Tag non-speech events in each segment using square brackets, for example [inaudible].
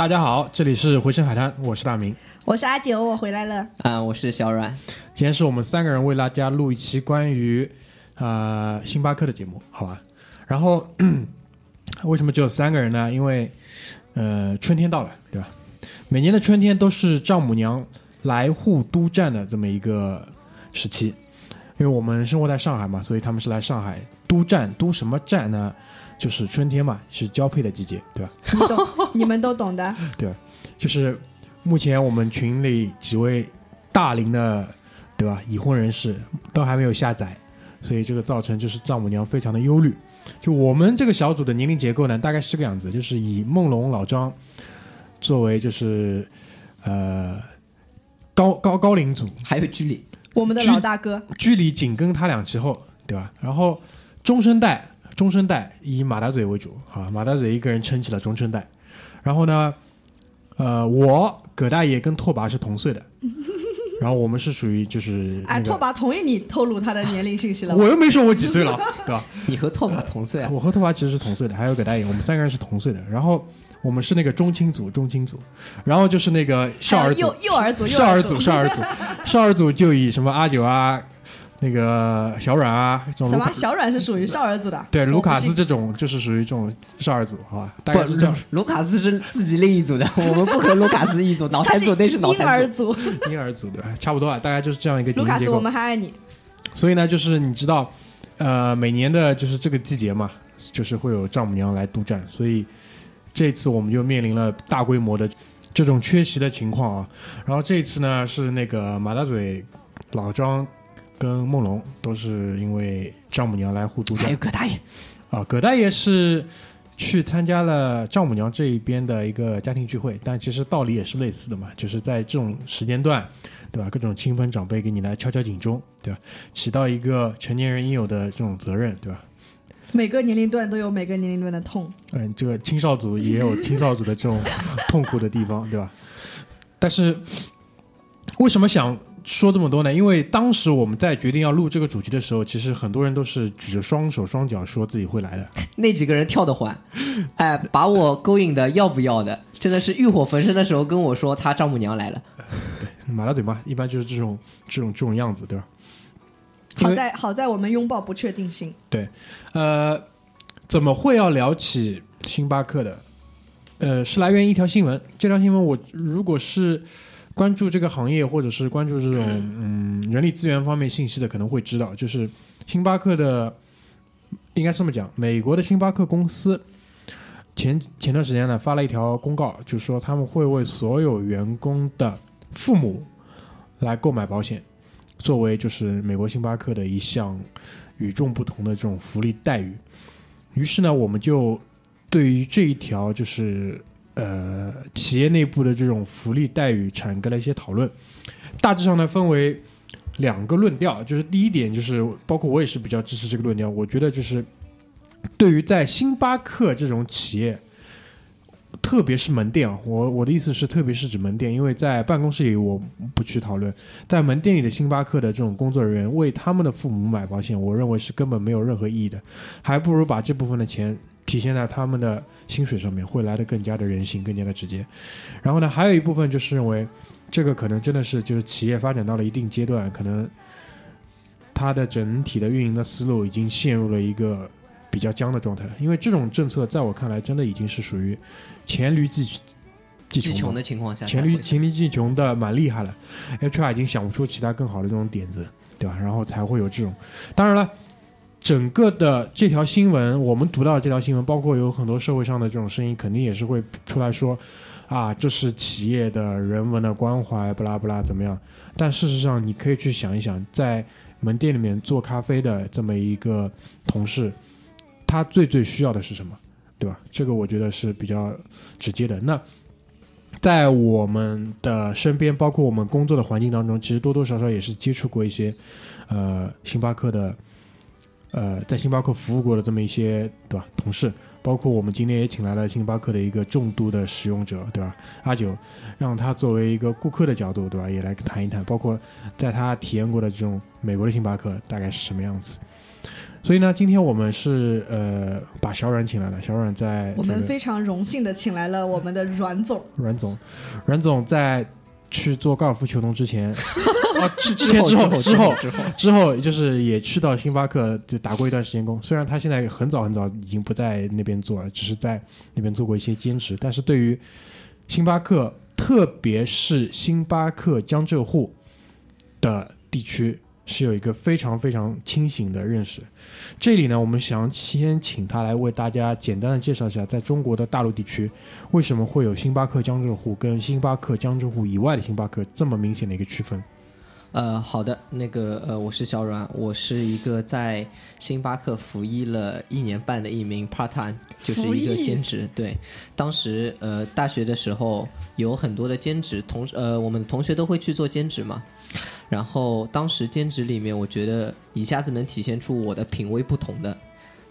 大家好，这里是回声海滩，我是大明。我是阿九，我回来了。啊，我是小阮。今天是我们三个人为大家录一期关于呃星巴克的节目，好吧？然后 [clears throat] 为什么只有三个人呢？因为呃春天到了，对吧？每年的春天都是丈母娘来沪督战的这么一个时期，因为我们生活在上海嘛，所以他们是来上海督战，督什么战呢？就是春天嘛，是交配的季节，对吧？你懂，你们都懂的。[laughs] 对就是目前我们群里几位大龄的，对吧？已婚人士都还没有下载，所以这个造成就是丈母娘非常的忧虑。就我们这个小组的年龄结构呢，大概是这个样子，就是以梦龙、老张作为就是呃高高高龄组，还有居里，我们的老大哥，居里紧跟他俩其后，对吧？然后中生代，中生代以马大嘴为主，啊，马大嘴一个人撑起了中生代。然后呢，呃，我葛大爷跟拓跋是同岁的，[laughs] 然后我们是属于就是那哎，个拓跋同意你透露他的年龄信息了吗。我又没说我几岁了，[laughs] 对吧？你和拓跋同岁啊？我和拓跋其实是同岁的，还有葛大爷，我们三个人是同岁的。然后我们是那个中青组，中青组，然后就是那个少儿组幼，幼儿组，少儿组，组，少儿组，少儿组就以什么阿九啊，那个小阮啊这种什么小阮是属于少儿组的。对，卢卡斯这种就是属于这种少儿组，好吧？大不概是这样。，卢卡斯是自己另一组的，[laughs] 我们不和卢卡斯一组，脑他是残组那是脑婴儿残组。婴儿组对？差不多啊，大概就是这样一个卢卡斯，我。们还爱你。所以呢，就是你知道，呃，每年的就是这个季节嘛，就是会有丈母娘来督战，所以这次我们就面临了大规模的这种缺席的情况啊。然后这次呢，是那个马大嘴、老张跟梦龙都是因为丈母娘来沪督战还有葛大爷，啊。葛大爷是去参加了丈母娘这一边的一个家庭聚会，但其实道理也是类似的嘛，就是在这种时间段，对吧？各种亲朋长辈给你来敲敲警钟，对吧？起到一个成年人应有的这种责任，对吧？每个年龄段都有每个年龄段的痛。嗯，这个青少组也有青少组的这种痛苦的地方，对吧？[laughs] 但是为什么想说这么多呢？因为当时我们在决定要录这个主题的时候，其实很多人都是举着双手双脚说自己会来的。[laughs] 那几个人跳得欢，哎，把我勾引的要不要的，真的是欲火焚身的时候跟我说他丈母娘来了。对马大嘴嘛，一般就是这种这种这种样子，对吧？好在好在我们拥抱不确定性。对呃，怎么会要聊起星巴克的？呃，是来源于一条新闻。这条新闻我如果是关注这个行业，或者是关注这种嗯人力资源方面信息的，可能会知道，就是星巴克的，应该这么讲，美国的星巴克公司前前段时间呢发了一条公告，就是说他们会为所有员工的父母来购买保险，作为就是美国星巴克的一项与众不同的这种福利待遇。于是呢，我们就对于这一条就是呃企业内部的这种福利待遇产生了一些讨论。大致上呢，分为两个论调，就是第一点就是，包括我也是比较支持这个论调。我觉得就是对于在星巴克这种企业。特别是门店啊，我我的意思是，特别是指门店，因为在办公室里我不去讨论，在门店里的星巴克的这种工作人员为他们的父母买保险，我认为是根本没有任何意义的，还不如把这部分的钱体现在他们的薪水上面，会来的更加的人性，更加的直接。然后呢，还有一部分就是认为，这个可能真的是就是企业发展到了一定阶段，可能它的整体的运营的思路已经陷入了一个比较僵的状态了。因为这种政策在我看来，真的已经是属于黔驴技技技穷穷的情况下黔，驴黔驴技穷的蛮厉害了，HR 已经想不出其他更好的这种点子，对吧？然后才会有这种。当然了，整个的这条新闻，我们读到这条新闻，包括有很多社会上的这种声音，肯定也是会出来说，啊，这是企业的人文的关怀，不拉不拉怎么样？但事实上，你可以去想一想，在门店里面做咖啡的这么一个同事，他最最需要的是什么，对吧？这个我觉得是比较直接的。那在我们的身边，包括我们工作的环境当中，其实多多少少也是接触过一些，呃，星巴克的，呃，在星巴克服务过的这么一些，对吧？同事，包括我们今天也请来了星巴克的一个重度的使用者，对吧？阿九，让他作为一个顾客的角度，对吧？也来谈一谈，包括在他体验过的这种美国的星巴克大概是什么样子。所以呢，今天我们是呃把小阮请来了，小阮在我这个们非常荣幸的请来了我们的阮总，阮总，阮总在去做高尔夫球童之前，啊，[laughs] 之之前之后之后之后，之后就是也去到星巴克就打过一段时间工，虽然他现在很早很早已经不在那边做了，只是在那边做过一些兼职，但是对于星巴克，特别是星巴克江浙沪的地区。是有一个非常非常清醒的认识。这里呢，我们想先请他来为大家简单的介绍一下，在中国的大陆地区，为什么会有星巴克江浙沪跟星巴克江浙沪以外的星巴克这么明显的一个区分？呃，好的，那个呃，我是小阮，我是一个在星巴克服役了一年半的一名 part time，就是一个兼职。对，当时呃大学的时候有很多的兼职，同呃我们同学都会去做兼职嘛。然后当时兼职里面，我觉得一下子能体现出我的品味不同的，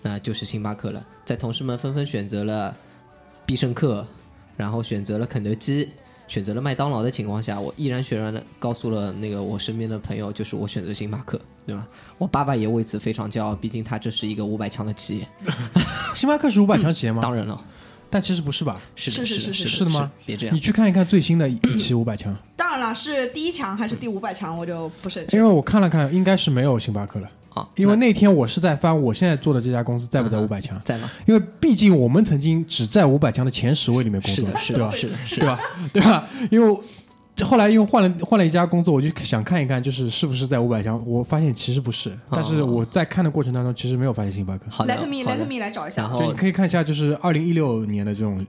那就是星巴克了。在同事们纷纷选择了必胜客，然后选择了肯德基，选择了麦当劳的情况下，我毅然决然的告诉了那个我身边的朋友，就是我选择星巴克，对吧？我爸爸也为此非常骄傲，毕竟他这是一个五百强的企业。[laughs] 星巴克是五百强企业吗？当然了，但其实不是吧？是的，是是的，是的，是的吗？别这样你。去看一看最新的一期五百强，当然了，是第一强还是第五百强，我就不是。因为我看了看，应该是没有星巴克了。啊，因为那那天我是在翻我现在做的这家公司在不在五百强，在吗？因为毕竟我们曾经只在五百强的前十位里面工作，是的，是对吧的，？是的，对吧？对吧？因为后来因为换了换了一家工作，我就想看一看，就是是不是在五百强。我发现其实不是，但是我在看的过程当中，其实没有发现星巴克。好的 Let me 好的 Let me 来找一下你可以看一下，就是二零一六年的这种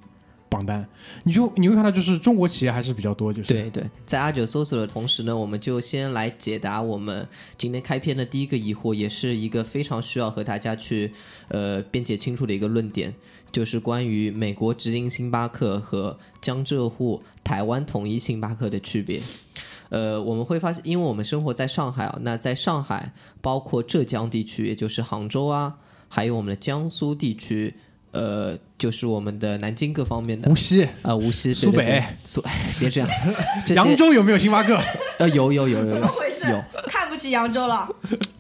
榜单，你就你会看到，就是中国企业还是比较多，就是对对，在阿九搜索的同时呢，我们就先来解答我们今天开篇的第一个疑惑，也是一个非常需要和大家去呃辩解清楚的一个论点，就是关于美国直营星巴克和江浙沪台湾统一星巴克的区别。呃，我们会发现，因为我们生活在上海啊，那在上海，包括浙江地区，也就是杭州啊，还有我们的江苏地区，呃，就是我们的南京各方面的无锡、啊，无锡、苏北苏，哎别这样，[laughs] 这扬州有没有星巴克？呃有有有有有怎么回事有，？看不起扬州了？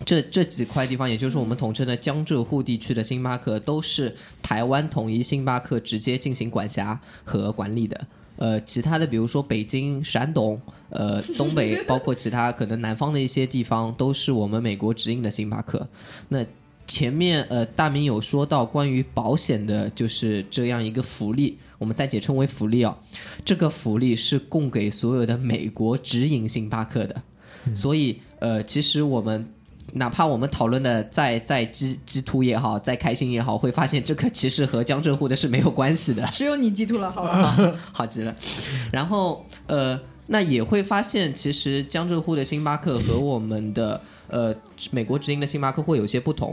这这几块地方，也就是我们统称的江浙沪地区的星巴克，都是台湾统一星巴克直接进行管辖和管理的。呃，其他的比如说北京、山东、呃东北，[laughs] 包括其他可能南方的一些地方，都是我们美国直营的星巴克。那前面呃大明有说到关于保险的，就是这样一个福利，我们暂且称为福利啊。这个福利是供给所有的美国直营星巴克的，所以呃，其实我们哪怕我们讨论的再再激激突也好，再开心也好，会发现这个其实和江浙沪的是没有关系的。[laughs] 只有你激突了，好吧？[laughs] 好极了。然后呃，那也会发现，其实江浙沪的星巴克和我们的呃美国直营的星巴克会有些不同。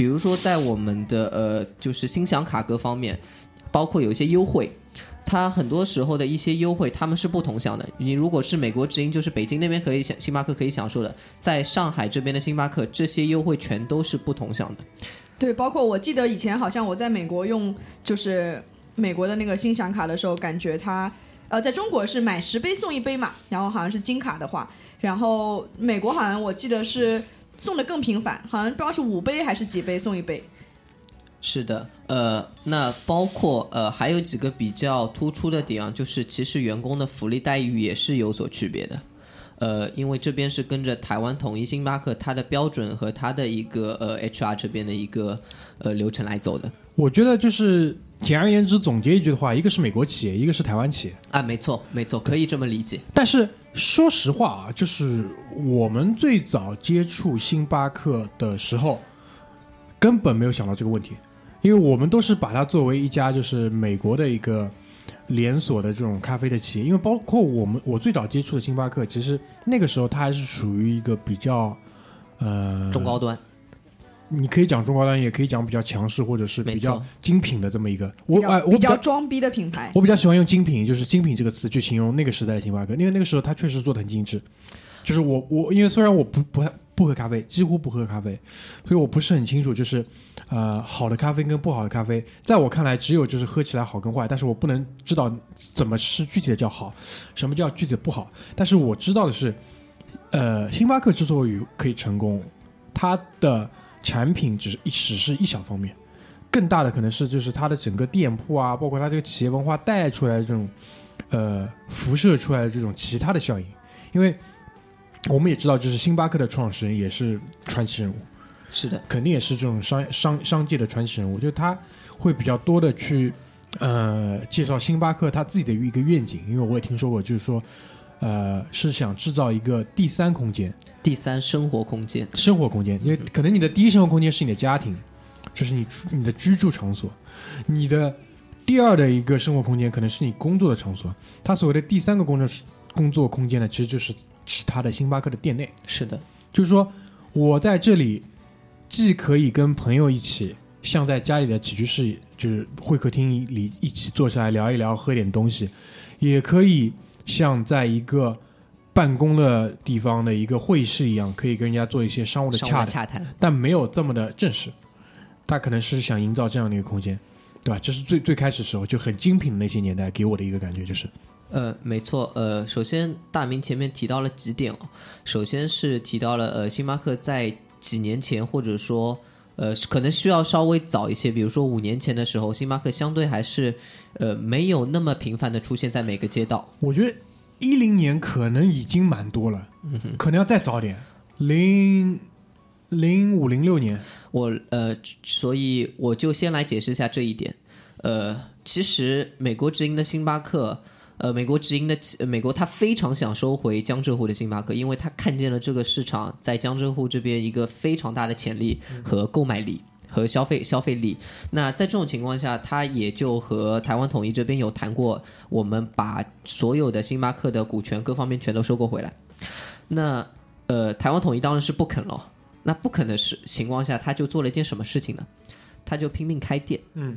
比如说，在我们的呃就是星享卡各方面，包括有一些优惠。它很多时候的一些优惠，他们是不同享的。你如果是美国直营，就是北京那边可以享星巴克可以享受的，在上海这边的星巴克，这些优惠全都是不同享的。对，包括我记得以前好像我在美国用就是美国的那个星享卡的时候，感觉它呃在中国是买十杯送一杯嘛，然后好像是金卡的话，然后美国好像我记得是送的更频繁，好像不知道是五杯还是几杯送一杯。是的，呃，那包括呃还有几个比较突出的点啊，就是其实员工的福利待遇也是有所区别的。呃，因为这边是跟着台湾统一星巴克它的标准和它的一个呃 HR 这边的一个呃流程来走的我觉得就是简而言之总结一句的话，一个是美国企业，一个是台湾企业。啊，没错没错，可以这么理解。但是说实话啊，就是我们最早接触星巴克的时候，根本没有想到这个问题，因为我们都是把它作为一家就是美国的一个连锁的这种咖啡的企业，因为包括我们我最早接触的星巴克，其实那个时候它还是属于一个比较呃中高端，你可以讲中高端，也可以讲比较强势或者是比较精品的这么一个。我比哎、我比较装逼的品牌。我比较喜欢用精品，就是精品这个词去形容那个时代的星巴克，因为那个时候它确实做的很精致。就是我我因为虽然我不不太不喝咖啡，几乎不喝咖啡，所以我不是很清楚，就是呃好的咖啡跟不好的咖啡，在我看来只有就是喝起来好跟坏，但是我不能知道怎么是具体的叫好，什么叫具体的不好。但是我知道的是，呃，星巴克之所以可以成功，它的产品只是一只是一小方面。更大的可能是就是它的整个店铺啊，包括它这个企业文化带出来的这种，呃，辐射出来的这种其他的效应。因为我们也知道，就是星巴克的创始人也是传奇人物，是的，肯定也是这种商商商界的传奇人物，就是他会比较多的去呃介绍星巴克他自己的一个愿景，因为我也听说过，就是说呃是想制造一个第三空间，第三生活空间，生活空间，因为可能你的第一生活空间是你的家庭，就是你住你的居住场所，你的第二的一个生活空间可能是你工作的场所，他所谓的第三个工作工作空间呢，其实就是其他的星巴克的店内，是的，就是说我在这里既可以跟朋友一起，像在家里的起居室，就是会客厅里一起坐下来聊一聊，喝点东西，也可以像在一个办公的地方的一个会议室一样，可以跟人家做一些商务的洽谈，洽谈，但没有这么的正式。他可能是想营造这样的一个空间，对吧？这是最最开始时候就很精品的那些年代给我的一个感觉，就是呃，没错，呃，首先大明前面提到了几点哦，首先是提到了呃，星巴克在几年前或者说呃，可能需要稍微早一些，比如说五年前的时候，星巴克相对还是呃没有那么频繁的出现在每个街道，我觉得一零年可能已经蛮多了，嗯可能要再早点，零零五零六年，我呃，所以我就先来解释一下这一点。呃，其实美国直营的星巴克，呃，美国直营的呃美国，他非常想收回江浙沪的星巴克，因为他看见了这个市场在江浙沪这边一个非常大的潜力和购买力。和消费消费力，那在这种情况下，他也就和台湾统一这边有谈过，我们把所有的星巴克的股权各方面全都收购回来。那呃，台湾统一当然是不肯了。那不肯的是情况下，他就做了一件什么事情呢？他就拼命开店。嗯，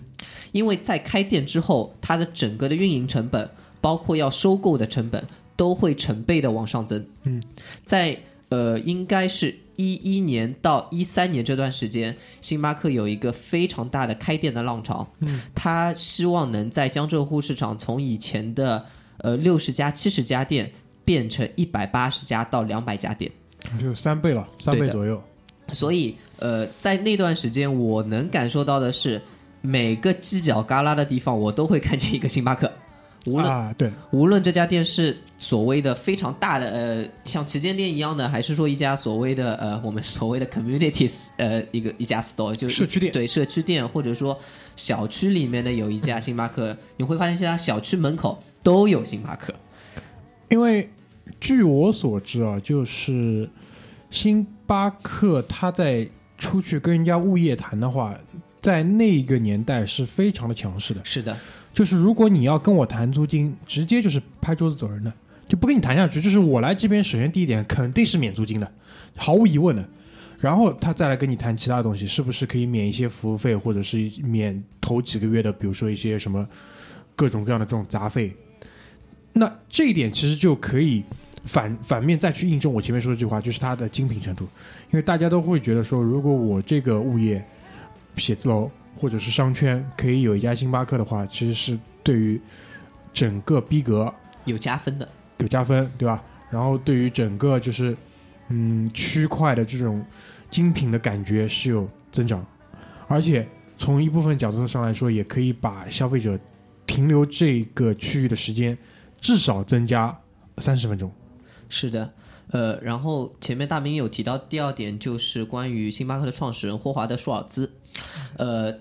因为在开店之后，它的整个的运营成本，包括要收购的成本，都会成倍的往上增。嗯，在呃，应该是一一年到一三年这段时间，星巴克有一个非常大的开店的浪潮。嗯，他希望能在江浙沪市场从以前的呃六十家、七十家店变成一百八十家到两百家店。就三倍了，三倍左右。所以，呃，在那段时间，我能感受到的是，每个犄角旮旯的地方，我都会看见一个星巴克。无论、啊，对，无论这家店是所谓的非常大的，呃，像旗舰店一样的，还是说一家所谓的呃，我们所谓的 communities，呃，一个一家 store，就是社区店对社区店，或者说小区里面的有一家星巴克，你会发现现在小区门口都有星巴克。因为据我所知啊，就是星巴克他在出去跟人家物业谈的话，在那个年代是非常的强势的。是的，就是如果你要跟我谈租金，直接就是拍桌子走人的，就不跟你谈下去。就是我来这边，首先第一点肯定是免租金的，毫无疑问的。然后他再来跟你谈其他东西，是不是可以免一些服务费，或者是免头几个月的，比如说一些什么各种各样的这种杂费。那这一点其实就可以反反面再去印证我前面说的这句话，就是它的精品程度。因为大家都会觉得说，如果我这个物业写字楼或者是商圈可以有一家星巴克的话，其实是对于整个逼格有加分的。有加分，对吧？然后对于整个就是嗯区块的这种精品的感觉是有增长，而且从一部分角度上来说，也可以把消费者停留这个区域的时间至少增加三十分钟。是的，呃，然后前面大明有提到第二点，就是关于星巴克的创始人霍华德·舒尔兹。呃，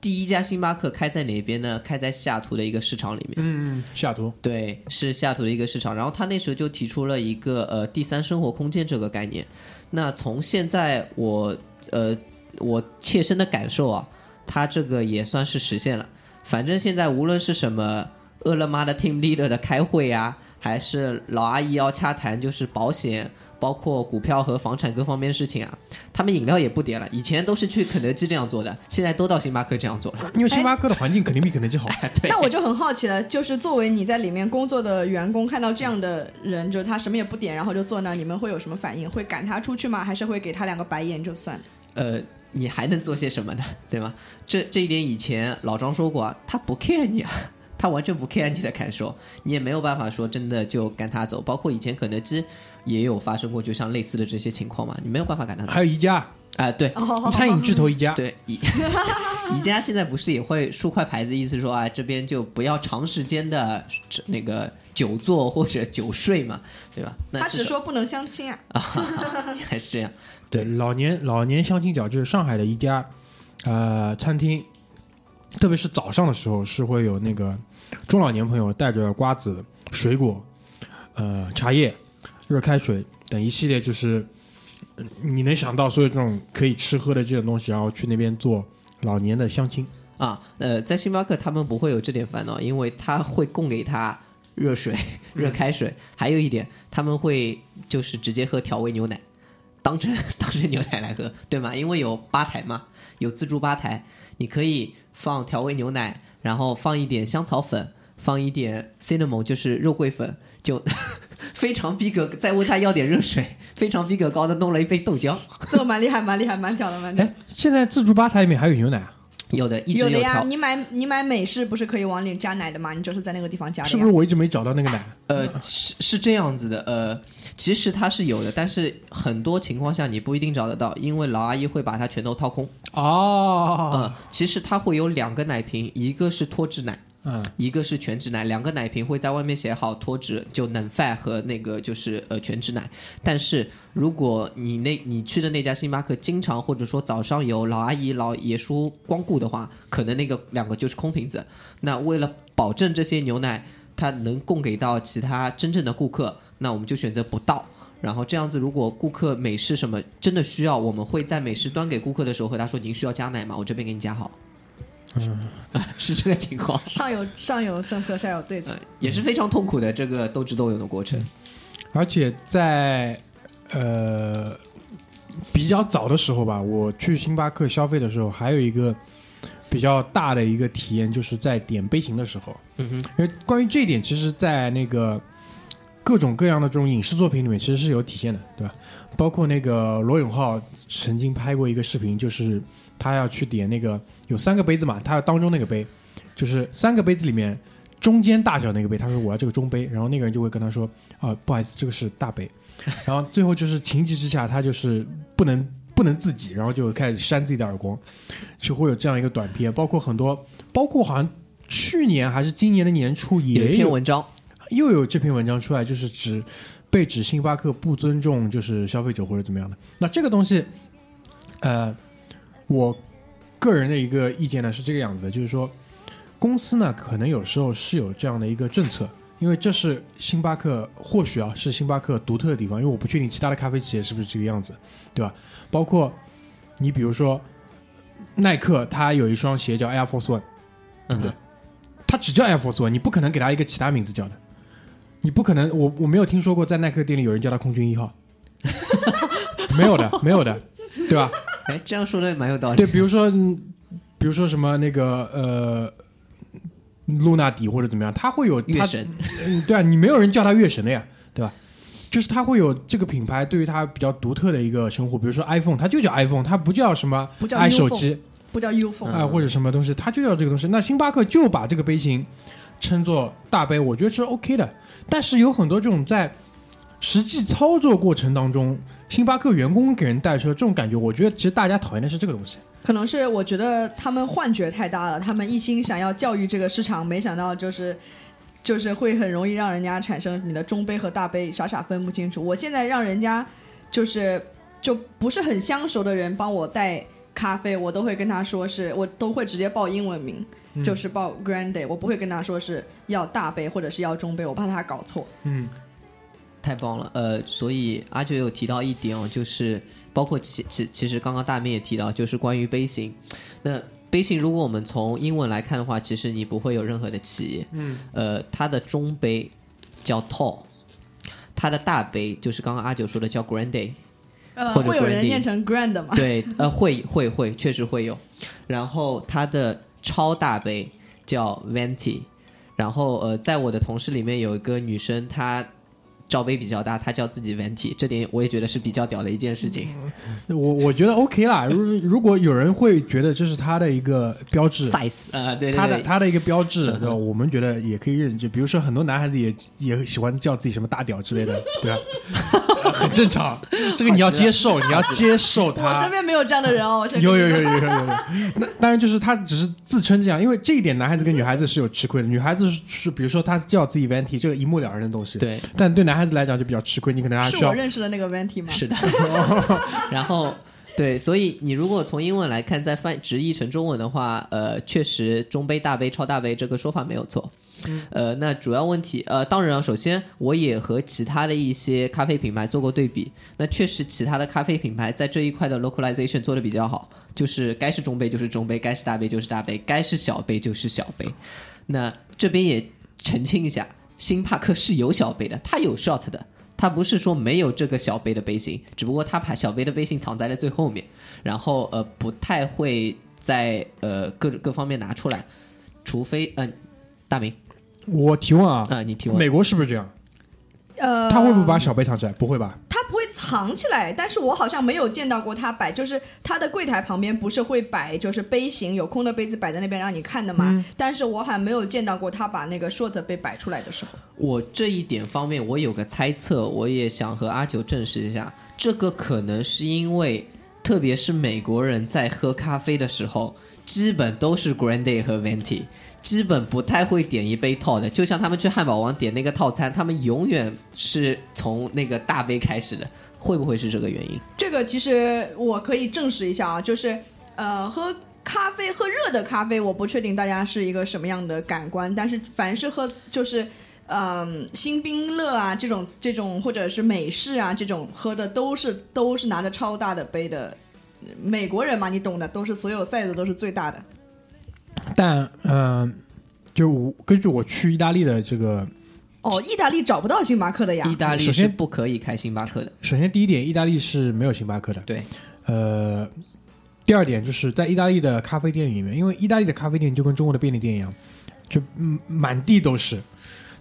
第一家星巴克开在哪边呢？开在西雅图的一个市场里面。嗯，西雅图，对，是西雅图的一个市场。然后他那时候就提出了一个呃第三生活空间这个概念。那从现在我呃我切身的感受啊，他这个也算是实现了。反正现在无论是什么饿了么的 team leader 的开会啊，还是老阿姨要洽谈就是保险，包括股票和房产各方面的事情啊，他们饮料也不点了，以前都是去肯德基这样做的，现在都到星巴克这样做了。[laughs] 因为星巴克的环境肯定比肯德基好。[laughs] 对，那我就很好奇了，就是作为你在里面工作的员工，看到这样的人，就是他什么也不点，然后就坐那儿，你们会有什么反应？会赶他出去吗？还是会给他两个白眼就算了？呃，你还能做些什么呢？[laughs] 对吗？这这一点以前老张说过啊，他不 care 你啊，他完全不 care 你的感受，你也没有办法说真的就赶他走。包括以前肯德基也有发生过，就像类似的这些情况嘛，你没有办法赶他。还有宜家，啊、对哦餐饮巨头宜家，对，宜 [laughs] 宜家现在不是也会竖块牌子，意思说啊，这边就不要长时间的那个久坐或者久睡嘛，对吧？那他只说不能相亲啊。[laughs] 还是这样。对，老年老年相亲角就是上海的宜家呃餐厅，特别是早上的时候是会有那个中老年朋友带着瓜子、水果、呃茶叶、热开水等一系列就是呃你能想到所有这种可以吃喝的这种东西，然后去那边做老年的相亲。啊，呃，在星巴克他们不会有这点烦恼，因为他会供给他热水、热开水，还有一点他们会就是直接喝调味牛奶，当成 [laughs] 当成牛奶来喝，对吗？因为有吧台嘛，有自助吧台，你可以放调味牛奶，然后放一点香草粉，放一点 cinnamon，就是肉桂粉，就非常逼格。再问他要点热水，[laughs] 非常逼格高的弄了一杯豆浆，这个蛮厉害，蛮厉害，蛮屌的，蛮屌的。哎，现在自助吧台里面还有牛奶啊？有的一直有的呀，你买你买美式不是可以往里加奶的吗？你就是在那个地方加的。是不是我一直没找到那个奶？呃，是是这样子的，呃，其实它是有的，但是很多情况下你不一定找得到，因为老阿姨会把它全都掏空。哦嗯，，其实它会有两个奶瓶，一个是脱脂奶，嗯，一个是全脂奶，两个奶瓶会在外面写好脱脂，就冷 fat 和那个就是呃全脂奶。但是如果你那你去的那家星巴克经常或者说早上有老阿姨老爷叔光顾的话，可能那个两个就是空瓶子。那为了保证这些牛奶它能供给到其他真正的顾客，那我们就选择不倒。然后这样子，如果顾客美式什么真的需要，我们会在美式端给顾客的时候和他说：“您需要加奶吗？我这边给你加好。”嗯，[laughs] 是这个情况。上有上有政策，下有对策呃。也是非常痛苦的这个斗智斗勇的过程。而且在呃比较早的时候吧，我去星巴克消费的时候，还有一个比较大的一个体验，就是在点杯型的时候。嗯哼，因为关于这一点，其实，在那个各种各样的这种影视作品里面，其实是有体现的，对吧？包括那个罗永浩曾经拍过一个视频，就是他要去点那个有三个杯子嘛，他要当中那个杯，就是三个杯子里面中间大小那个杯，他说我要这个中杯，然后那个人就会跟他说啊，不好意思，这个是大杯，然后最后就是情急之下，他就是不能不能自己，然后就开始扇自己的耳光，就会有这样一个短片，包括很多，包括好像去年还是今年的年初也有也一篇文章，又有这篇文章出来，就是指被指星巴克不尊重就是消费者或者怎么样的。那这个东西，呃，我个人的一个意见呢是这个样子的，就是说公司呢可能有时候是有这样的一个政策，因为这是星巴克或许啊是星巴克独特的地方，因为我不确定其他的咖啡企业是不是这个样子，对吧？包括你比如说耐克，它有一双鞋叫 Air Force One。对不对？它只叫 Air Force One，你不可能给它一个其他名字叫的，你不可能，我我没有听说过在耐克店里有人叫他空军一号，[laughs] 没有的，没有的，对吧？哎，这样说的蛮有道理。对，比如说，嗯比如说什么那个呃，露娜底或者怎么样，他会有它月神，嗯，对啊，你没有人叫他月神的呀，对吧？就是他会有这个品牌对于他比较独特的一个称呼，比如说 iPhone，它就叫 iPhone，它不叫什么不叫 i 手 phone 机，不叫 U 风啊、或者什么东西，它就叫这个东西。那星巴克就把这个杯型称作大杯，我觉得是 OK 的。但是有很多这种在实际操作过程当中，星巴克员工给人带车这种感觉，我觉得其实大家讨厌的是这个东西。可能是我觉得他们幻觉太大了，他们一心想要教育这个市场，没想到就是就是会很容易让人家产生你的中杯和大杯傻傻分不清楚。我现在让人家就是就不是很相熟的人帮我带咖啡，我都会跟他说是我都会直接报英文名。就是报 Grande，我不会跟他说是要大杯或者是要中杯，我怕他搞错。嗯，太棒了，呃，所以阿九有提到一点哦，就是包括其其其实刚刚大明也提到，就是关于杯型。那杯型如果我们从英文来看的话，其实你不会有任何的歧义。嗯，呃，它的中杯叫 tall，它的大杯就是刚刚阿九说的叫 grande。呃，或者会有人念成 grand 吗？对，呃，会会会，确实会有。然后它的超大杯叫 venti，然后呃，在我的同事里面有一个女生，她罩杯比较大，他叫自己 venti，这点我也觉得是比较屌的一件事情。我我觉得 OK 啦。如如果有人会觉得这是他的一个标志，size，呃，对对他的，他的一个标志，对吧？我们觉得也可以认，就比如说很多男孩子也也喜欢叫自己什么大屌之类的，[laughs] 对吧？很正常，这个你要接受，你要接受我身。边没有这样的人哦，我有有有有有有有，那当然就是他只是自称这样，因为这一点男孩子跟女孩子是有吃亏的。女孩子是是比如说他叫自己 venti 这个一目了然的东西，对，但对男孩子来讲就比较吃亏，你可能还是需要我认识的那个 venti 吗？是的。[laughs] [laughs] 然后对，所以你如果从英文来看，再翻直译成中文的话，呃，确实中杯、大杯、超大杯这个说法没有错。呃，那主要问题，呃，当然啊，首先我也和其他的一些咖啡品牌做过对比，那确实其他的咖啡品牌在这一块的 localization 做的比较好，就是该是中杯就是中杯，该是大杯就是大杯，该是小杯就是小杯。那这边也澄清一下，星巴克是有小杯的，它有 shot 的，它不是说没有这个小杯的杯型，只不过它把小杯的杯型藏在了最后面，然后呃不太会在呃各各方面拿出来，除非嗯、大明我提问啊，啊、你提问，美国是不是这样？呃，他会不会把小杯藏起来？不会吧？他不会藏起来，但是我好像没有见到过他摆，就是他的柜台旁边不是会摆就是杯型有空的杯子摆在那边让你看的嘛？但是我好像没有见到过他把那个 short 杯摆出来的时候。我这一点方面，我有个猜测，我也想和阿九证实一下。这个可能是因为，特别是美国人在喝咖啡的时候，基本都是 Grande 和 Venti，基本不太会点一杯套的。就像他们去汉堡王点那个套餐，他们永远是从那个大杯开始的。会不会是这个原因？这个其实我可以证实一下啊，就是呃喝。咖啡喝热的咖啡，我不确定大家是一个什么样的感官，但是凡是喝就是，嗯、新冰乐啊这种这种或者是美式啊这种喝的都是都是拿着超大的杯的，美国人嘛你懂的，都是所有 size 都是最大的。但嗯、呃就我根据我去意大利的这个，哦，意大利找不到星巴克的呀。意大利首先是不可以开星巴克的。首先第一点，意大利是没有星巴克的。对，呃，第二点就是在意大利的咖啡店里面，因为意大利的咖啡店就跟中国的便利店一样，就嗯满地都是。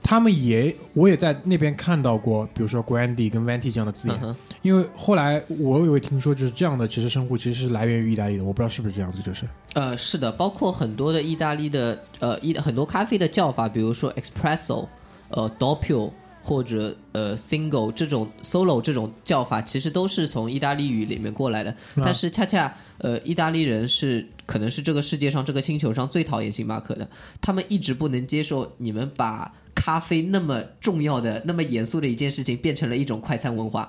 他们也，我也在那边看到过，比如说 Grandi 跟 Venti 这样的字眼。嗯，因为后来我有听说，就是这样的，其实称呼其实是来源于意大利的，我不知道是不是这样子，就是呃，是的，包括很多的意大利的呃意很多咖啡的叫法，比如说 espresso、呃 doppio 或者呃 single 这种 solo 这种叫法，其实都是从意大利语里面过来的。但是恰恰呃意大利人是可能是这个世界上这个星球上最讨厌星巴克的，他们一直不能接受你们把咖啡那么重要的、那么严肃的一件事情变成了一种快餐文化。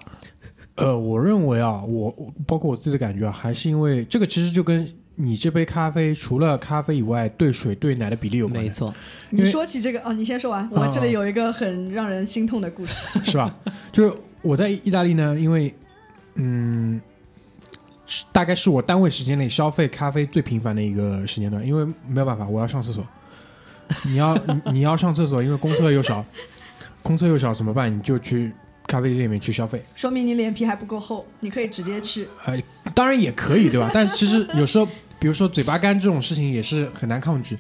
呃，我认为啊，我我包括我自己的感觉啊，还是因为这个其实就跟你这杯咖啡除了咖啡以外，兑水兑奶的比例有关，没错，你说起这个哦，你先说完。我们这里有一个很让人心痛的故事。[laughs] 是吧？就是我在意大利呢，因为嗯，是大概是我单位时间内消费咖啡最频繁的一个时间段，因为没有办法，我要上厕所。[laughs] 你要你你要上厕所，因为公厕又少，公厕又少怎么办？你就去咖啡店里面去消费。说明你脸皮还不够厚，你可以直接去。呃，当然也可以，对吧？但其实有时候，比如说嘴巴干这种事情也是很难抗拒。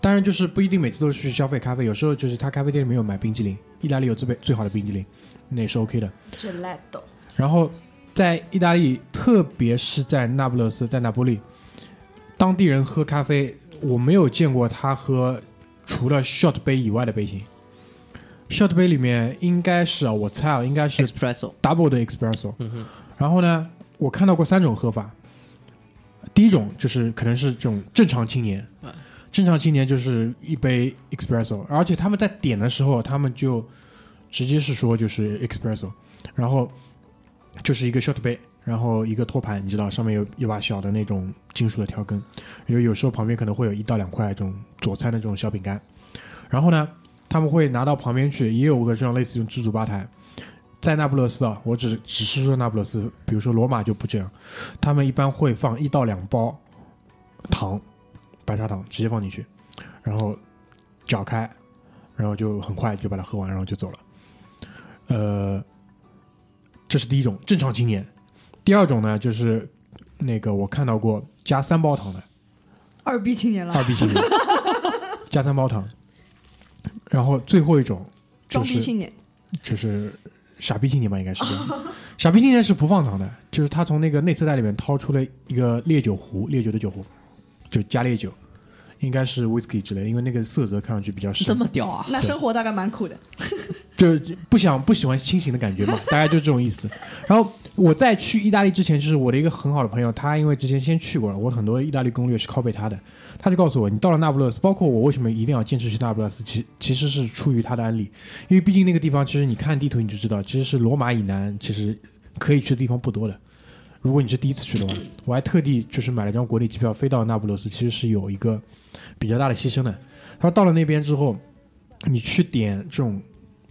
当然，就是不一定每次都去消费咖啡，有时候就是他咖啡店里面有买冰激凌，意大利有最最最好的冰激凌，那也是 OK 的。Gelato，然后在意大利，特别是在那不勒斯，在那不利，当地人喝咖啡，我没有见过他喝除了 shot 杯以外的杯型。shot 杯里面应该是啊，我猜啊，应该是 espresso，double 的 espresso。嗯哼，然后呢，我看到过三种喝法。第一种就是可能是这种正常青年。嗯，正常青年就是一杯 espresso，而且他们在点的时候，他们就直接是说就是 espresso，然后就是一个 shot 杯，然后一个托盘，你知道上面有一把小的那种金属的调羹，有有时候旁边可能会有一到两块这种佐餐的这种小饼干，然后呢，他们会拿到旁边去，也有个这样类似于自助吧台，在那不勒斯啊，我只只是说那不勒斯，比如说罗马就不这样，他们一般会放一到两包糖，白砂糖直接放进去，然后搅开，然后就很快就把它喝完，然后就走了。呃，这是第一种正常青年。第二种呢，就是那个我看到过加三包糖的二逼青年了，二逼青年，[laughs] 加三包糖。然后最后一种就是装逼青年。就是傻逼青年吧，应该是这样。傻逼青年是不放糖的，就是他从那个内侧袋里面掏出了一个烈酒壶，烈酒的酒壶，就加烈酒，应该是 whisky 之类的，因为那个色泽看上去比较深这深，么屌啊！那生活大概蛮苦的。[laughs] 就不想不喜欢清醒的感觉嘛，[laughs] 大概就这种意思。然后我在去意大利之前，就是我的一个很好的朋友，他因为之前先去过了，我很多意大利攻略是拷贝他的，他就告诉我，你到了那不勒斯，包括我为什么一定要坚持去那不勒斯，其其实是出于他的案例，因为毕竟那个地方，其实你看地图你就知道，其实是罗马以南，其实可以去的地方不多的。如果你是第一次去的话，我还特地就是买了张国内机票飞到那不勒斯，其实是有一个比较大的牺牲的。他说到了那边之后，你去点这种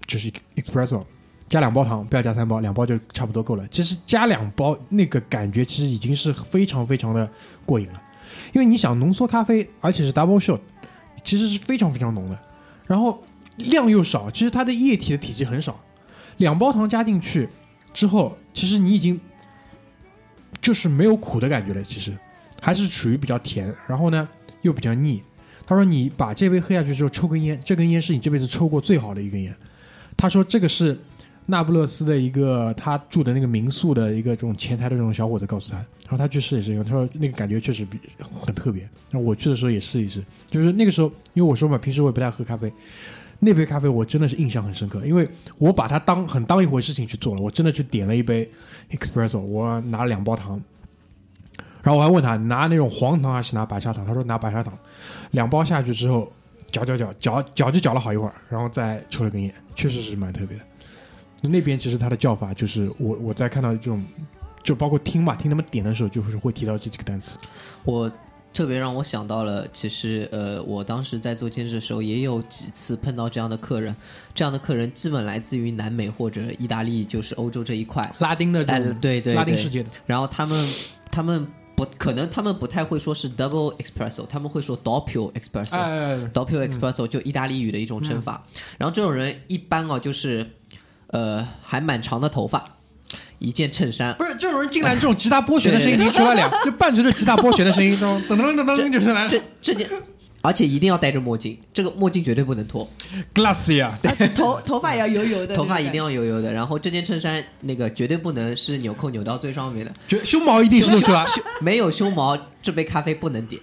就是 espresso，加两包糖，不要加三包，两包就差不多够了。其实加两包那个感觉其实已经是非常非常的过瘾了，因为你想浓缩咖啡，而且是 double shot，其实是非常非常浓的，然后量又少，其实它的液体的体积很少，两包糖加进去之后，其实你已经就是没有苦的感觉了，其实还是属于比较甜，然后呢又比较腻。他说你把这杯喝下去之后抽根烟，这根烟是你这辈子抽过最好的一根烟。他说这个是那不勒斯的一个他住的那个民宿的一个这种前台的这种小伙子告诉他，然后他去试一试他说那个感觉确实比很特别。然后我去的时候也试一试，就是那个时候因为我说嘛，平时我也不太喝咖啡，那杯咖啡我真的是印象很深刻，因为我把它当很当一回事情去做了，我真的去点了一杯 espresso，我拿了两包糖。然后我还问他拿那种黄糖还是拿白砂糖，他说拿白砂糖，两包下去之后搅搅搅搅搅就搅了好一会儿，然后再抽了根烟，确实是蛮特别的。那边其实他的叫法就是我我在看到这种，就包括听嘛，听他们点的时候就是会提到这几个单词。我特别让我想到了，其实呃，我当时在做兼职的时候，也有几次碰到这样的客人，这样的客人基本来自于南美或者意大利，就是欧洲这一块。拉丁的对对对拉丁世界的，然后他们他们不可能，他们不太会说是 double espresso，他们会说 doppio espresso。哎，doppio espresso 就意大利语的一种称法。然后这种人一般哦，就是呃还蛮长的头发，一件衬衫，不是这种人进来，这种吉他拨弦的声音已经出来了，[laughs] 就伴随着吉他拨弦的声音，噔噔噔噔噔就是来了。这这件，而且一定要戴着墨镜，这个墨镜绝对不能脱，Glassy 啊，啊头头发也要油油的，头发一定要。油油的。然后这件衬衫那个绝对不能是纽扣扭到最上面的，绝胸毛一定是露出来。没有胸毛，这杯咖啡不能点。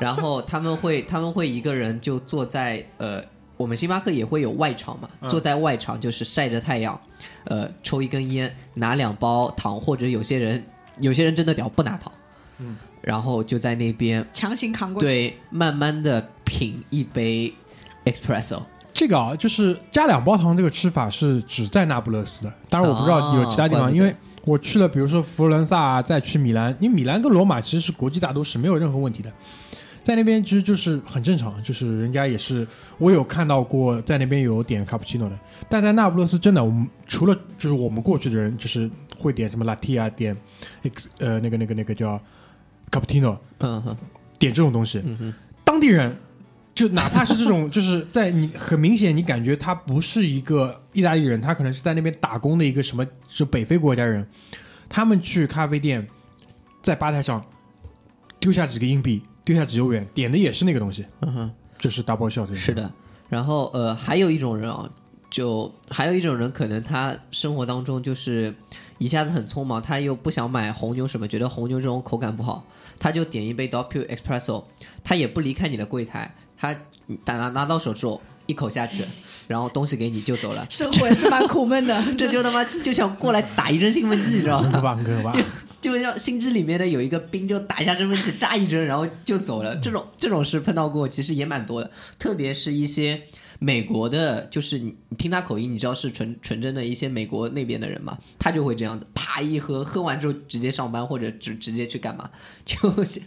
然后他们会他们会一个人就坐在呃，我们星巴克也会有外场嘛，坐在外场就是晒着太阳，呃，抽一根烟，拿两包糖，或者有些人有些人真的屌不拿糖，嗯，然后就在那边强行扛过去。对慢慢的品一杯 espresso，这个啊，就是加两包糖这个吃法是只在那不勒斯的，当然我不知道有其他地方，因为我去了，比如说佛罗伦萨啊，再去米兰，因为米兰跟罗马其实是国际大都市，没有任何问题的。在那边其实就是很正常，就是人家也是，我有看到过在那边有点卡布奇诺的，但在那不勒斯真的，我们除了就是我们过去的人，就是会点什么 latte 啊，点呃那个那个那个叫 cappuccino，嗯哼，点这种东西，嗯哼，当地人就哪怕是这种，[laughs] 就是在你很明显，你感觉他不是一个意大利人，他可能是在那边打工的一个什么，是北非国家人，他们去咖啡店，在吧台上丢下几个硬币，丢下几欧元，点的也是那个东西，嗯哼。就是 double shot，是的，然后呃，还有一种人啊，就还有一种人，可能他生活当中就是一下子很匆忙，他又不想买红牛什么，觉得红牛这种口感不好，他就点一杯 double espresso，他也不离开你的柜台，他打拿拿到手之后一口下去，然后东西给你就走了，生活也是蛮苦闷的。[laughs] 这就他妈就想过来打一针兴奋剂，你知道吗？[laughs] 可怕，很可怕。就让心机里面的有一个兵，就打一下兴奋剂，扎一针，然后就走了。这种这种事碰到过，其实也蛮多的，特别是一些美国的，就是你你听他口音，你知道是纯纯真的一些美国那边的人嘛，他就会这样子，啪一喝，喝完之后直接上班或者直直接去干嘛，就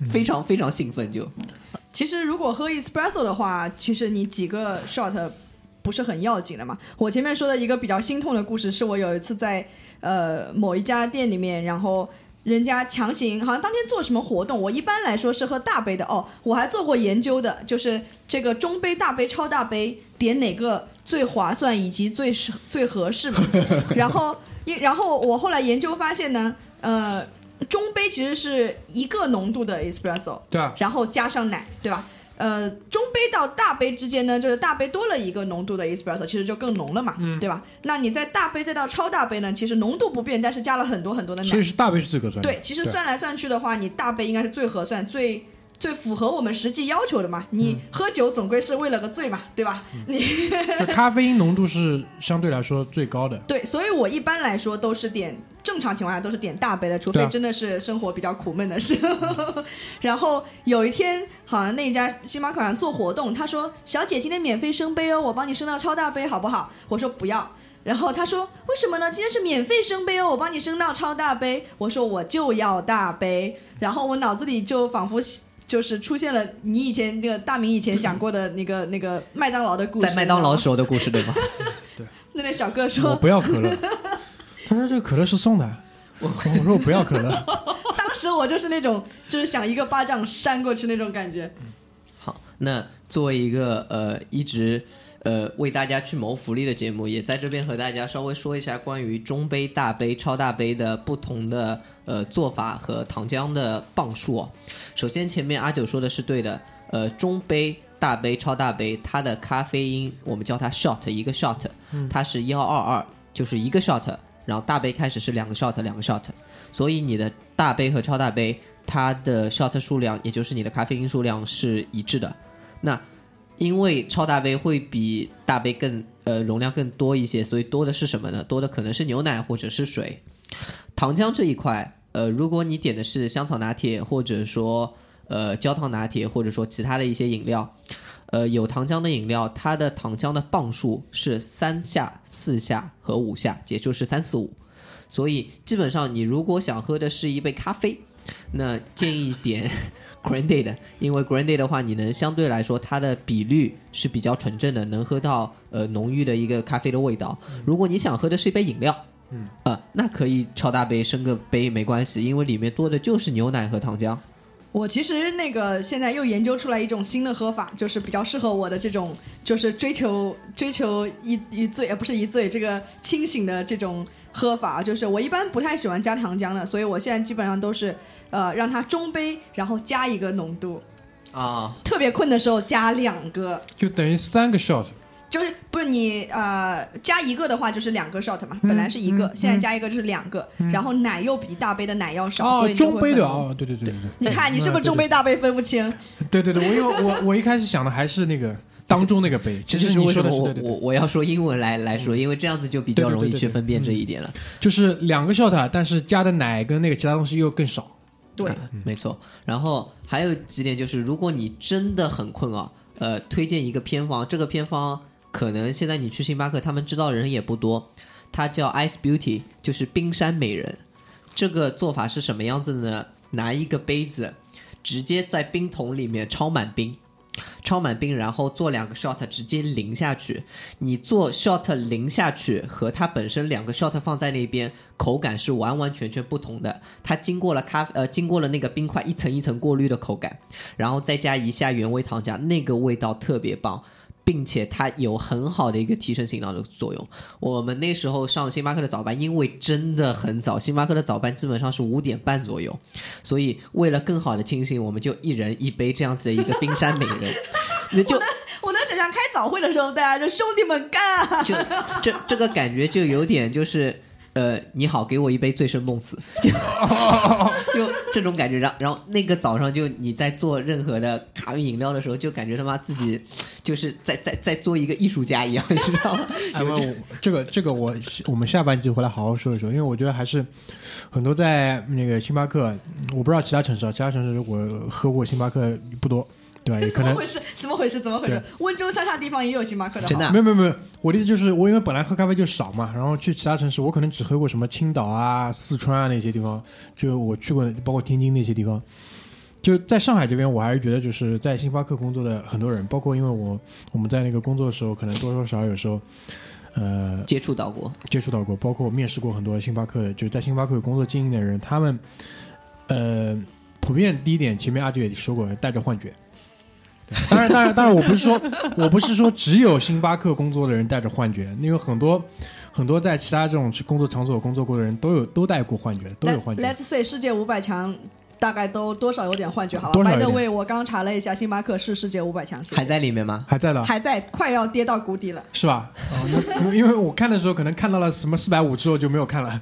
非常非常兴奋就。其实如果喝 espresso 的话，其实你几个 shot 不是很要紧的嘛。我前面说的一个比较心痛的故事，是我有一次在呃某一家店里面，然后。人家强行好像当天做什么活动，我一般来说是喝大杯的哦。我还做过研究的，就是这个中杯、大杯、超大杯点哪个最划算以及最适最合适嘛。[laughs] 然后一然后我后来研究发现呢，呃，中杯其实是一个浓度的 espresso，对啊，然后加上奶，对吧？呃，中杯到大杯之间呢，就是大杯多了一个浓度的 espresso，其实就更浓了嘛，对吧？那你在大杯再到超大杯呢，其实浓度不变，但是加了很多很多的奶所以。是大杯是最合算的。对，其实算来算去的话，你大杯应该是最合算、最最符合我们实际要求的嘛。你喝酒总归是为了个醉嘛，对吧？你咖啡因浓度是相对来说最高的。对，所以我一般来说都是点正常情况下都是点大杯的，除非真的是生活比较苦闷的时候。[laughs] 然后有一天，好像那家星巴克好像做活动，他说：“小姐今天免费升杯哦，我帮你升到超大杯好不好？”我说不要。然后他说：“为什么呢？今天是免费升杯哦，我帮你升到超大杯。”我说：“我就要大杯。”然后我脑子里就仿佛就是出现了你以前那个大明以前讲过的那个 [laughs] 那个麦当劳的故事，在麦当劳时候的故事对吗？[laughs] 对那那小哥说我不要可乐。[laughs] 他说这个可乐是送的。我我说我不要可乐。当时我就是那种，就是想一个巴掌扇过去那种感觉。好，那作为一个呃一直呃为大家去谋福利的节目，也在这边和大家稍微说一下关于中杯、大杯、超大杯的不同的呃做法和糖浆的磅数。首先前面阿九说的是对的，呃中杯。大杯、超大杯，它的咖啡因我们叫它 shot，一个 shot，它是幺二二，就是一个 shot，然后大杯开始是两个 shot，两个 shot，所以你的大杯和超大杯它的 shot 数量，也就是你的咖啡因数量是一致的。那因为超大杯会比大杯更呃容量更多一些，所以多的是什么呢？多的可能是牛奶或者是水。糖浆这一块，呃，如果你点的是香草拿铁，或者说呃焦糖拿铁，或者说其他的一些饮料，呃有糖浆的饮料，它的糖浆的磅数是三下、四下和五下，也就是三四五。所以基本上你如果想喝的是一杯咖啡，那建议点 Grande，因为 Grande 的话，你能相对来说它的比率是比较纯正的，能喝到呃浓郁的一个咖啡的味道。如果你想喝的是一杯饮料，嗯呃，那可以超大杯升个杯没关系，因为里面多的就是牛奶和糖浆。我其实那个现在又研究出来一种新的喝法，就是比较适合我的这种，就是追求追求一一醉，呃，不是一醉，这个清醒的这种喝法，就是我一般不太喜欢加糖浆的，所以我现在基本上都是呃让它中杯，然后加一个浓度，啊，特别困的时候加两个，就等于三个 shot。就是不是你呃加一个的话就是两个 shot 嘛，本来是一个，嗯现在加一个就是两个，然后奶又比大杯的奶要少，哦所以，中杯的。哦，对对对对对。你看你是不是中杯大杯分不清？对对对，我因为我我一开始想的还是那个当中那个杯，其实你说的我我我要说英文来来说，因为这样子就比较容易去分辨这一点了。就是两个 shot，但是加的奶跟那个其他东西又更少。对，嗯没错。然后还有几点就是，如果你真的很困啊，呃，推荐一个偏方，这个偏方可能现在你去星巴克，他们知道的人也不多，它叫 Ice Beauty，就是冰山美人。这个做法是什么样子呢？拿一个杯子，直接在冰桶里面超满冰。超满冰，然后做两个 shot 直接淋下去。你做 shot 淋下去和它本身两个 shot 放在那边，口感是完完全全不同的。它经过了咖呃经过了那个冰块一层一层过滤的口感，然后再加一下原味糖浆，那个味道特别棒。并且它有很好的一个提神醒脑的作用。我们那时候上星巴克的早班，因为真的很早，星巴克的早班基本上是五点半左右，所以为了更好的清醒，我们就一人一杯这样子的一个冰山美人，[laughs] 那就我能想象开早会的时候，大家就兄弟们干啊！就这这个感觉就有点就是。呃，你好，给我一杯醉生梦死，[laughs] 就就这种感觉。然后然后那个早上就你在做任何的咖啡饮料的时候，就感觉他妈自己就是在在在做一个艺术家一样，你知道吗？[laughs] 哎，我这个这个我我们下半集回来好好说一说，因为我觉得还是很多在那个星巴克，我不知道其他城市啊，其他城市我喝过星巴克不多，对吧？也可能 [laughs] 怎么回事？怎么回事？怎么回事？温州乡下地方也有星巴克的，真的啊没有没有没有，我的意思就是我因为本来喝咖啡就少嘛，然后去其他城市，我可能只喝过什么青岛啊、四川啊那些地方，就我去过，包括天津那些地方，就在上海这边，我还是觉得就是在星巴克工作的很多人，包括因为我我们在那个工作的时候，可能多多少少有时候，呃，接触到过，接触到过，包括我面试过很多星巴克的，就是在星巴克有工作经验的人，他们呃，普遍第一点，前面阿杰也说过，带着幻觉。当然，当然，当然，我不是说，[laughs] 我不是说只有星巴克工作的人带着幻觉，因为很多很多在其他这种工作场所工作过的人都有都带过幻觉，都有幻觉。Let's say 世界五百强。大概都多少有点幻觉，好吧多少 By 点 the way，我刚查了一下，星巴克是世界五百强，谢谢还在里面吗？还在的，还在，快要跌到谷底了。是吧？哦，那可能因为我看的时候，可能看到了什么四百五之后就没有看了，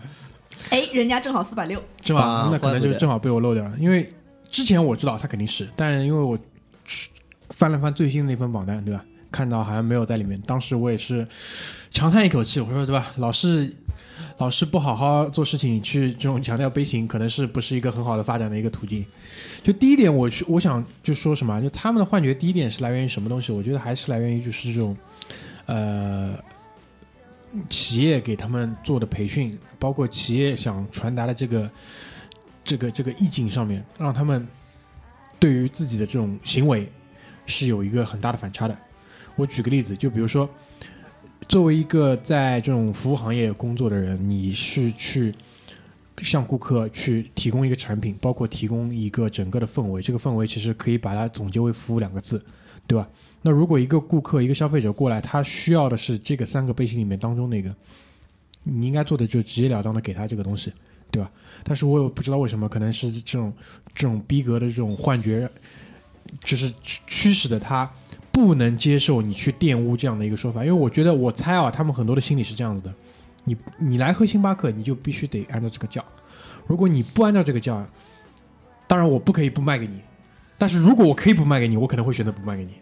哎，人家正好四百六，是吧？啊那可能不就是正好被我漏掉了，因为之前我知道他肯定是，但因为我翻了翻最新的那份榜单，对吧？看到好像没有在里面，当时我也是长叹一口气，我说对吧？老是老师不好好做事情，去这种强调悲情，可能是不是一个很好的发展的一个途径。就第一点，我去我想就说什么，就他们的幻觉，第一点是来源于什么东西？我觉得还是来源于就是这种，呃，企业给他们做的培训，包括企业想传达的这个这个这个意境上面，让他们对于自己的这种行为是有一个很大的反差的。我举个例子，就比如说，作为一个在这种服务行业工作的人，你是去向顾客去提供一个产品，包括提供一个整个的氛围，这个氛围其实可以把它总结为服务两个字，对吧？那如果一个顾客、一个消费者过来，他需要的是这个三个背心里面当中那个，你应该做的就直截了当的给他这个东西，对吧？但是我也不知道为什么，可能是这种这种逼格的这种幻觉，就是驱驱使的他不能接受你去玷污这样的一个说法。因为我觉得，我猜啊，他们很多的心理是这样子的：你你来喝星巴克，你就必须得按照这个叫。如果你不按照这个叫，当然我不可以不卖给你，但是如果我可以不卖给你，我可能会选择不卖给你。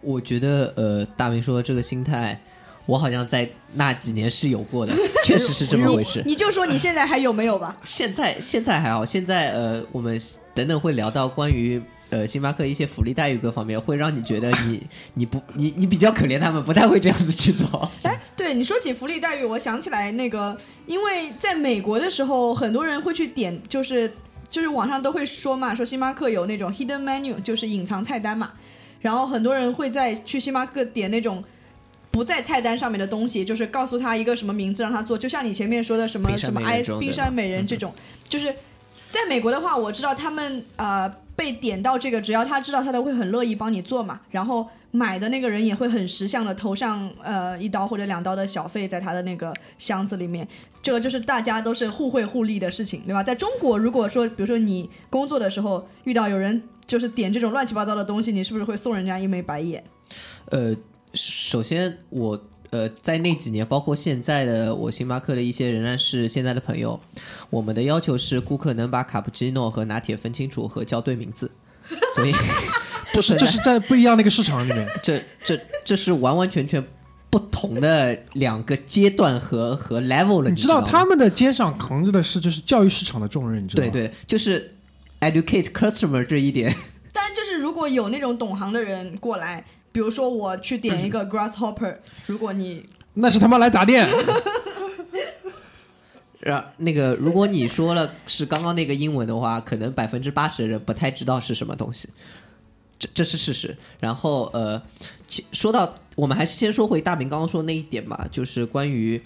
我觉得呃，大明说的这个心态，我好像在那几年是有过的，[laughs] 确实是这么回事。你就说你现在还有没有吧？现在现在还好，现在呃，我们等等会聊到关于呃星巴克一些福利待遇各方面，会让你觉得你你不你你比较可怜他们，不太会这样子去做。哎，对你说起福利待遇，我想起来那个，因为在美国的时候，很多人会去点，就是就是网上都会说嘛，说星巴克有那种 hidden menu，就是隐藏菜单嘛，然后很多人会在去星巴克点那种。不在菜单上面的东西，就是告诉他一个什么名字让他做，就像你前面说的什么什么 ice 冰山美人这种，就是在美国的话，我知道他们呃被点到这个，只要他知道他都会很乐意帮你做嘛，然后买的那个人也会很识相的投上呃一刀或者两刀的小费在他的那个箱子里面，这个就是大家都是互惠互利的事情，对吧？在中国，如果说比如说你工作的时候遇到有人就是点这种乱七八糟的东西，你是不是会送人家一枚白眼？呃，首先我呃在那几年，包括现在的我星巴克的一些仍然是现在的朋友，我们的要求是顾客能把卡布奇诺和拿铁分清楚和叫对名字，所以 [laughs] 不是这是在不一样的一个市场里面。这这这是完完全全不同的两个阶段和和 level 了，你知道他们的肩上扛着的是就是教育市场的重任，你知道吗？对对，就是 educate customer 这一点，当然，就是如果有那种懂行的人过来，比如说我去点一个 grasshopper，如果你那是他妈来砸店。[laughs] 然那个如果你说了是刚刚那个英文的话，可能百分之八十的人不太知道是什么东西，这这是事实。然后呃，说到我们还是先说回大明刚刚说那一点吧，就是关于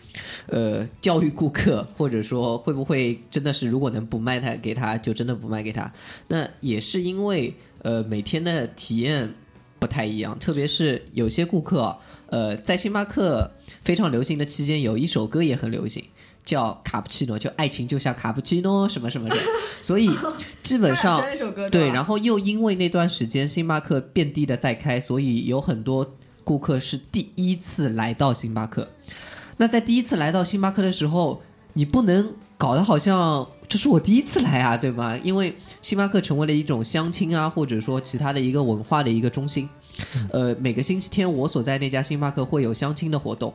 呃教育顾客，或者说会不会真的是如果能不卖他给他，就真的不卖给他。那也是因为呃每天的体验不太一样，特别是有些顾客，呃，在星巴克非常流行的期间，有一首歌也很流行。叫卡布奇诺，就爱情就像卡布奇诺什么什么的，[laughs] 所以基本上 [laughs] 对，然后又因为那段时间星巴克遍地的在开，所以有很多顾客是第一次来到星巴克。那在第一次来到星巴克的时候，你不能搞得好像这是我第一次来啊，对吗？因为星巴克成为了一种相亲啊，或者说其他的一个文化的一个中心。呃，每个星期天我所在那家星巴克会有相亲的活动。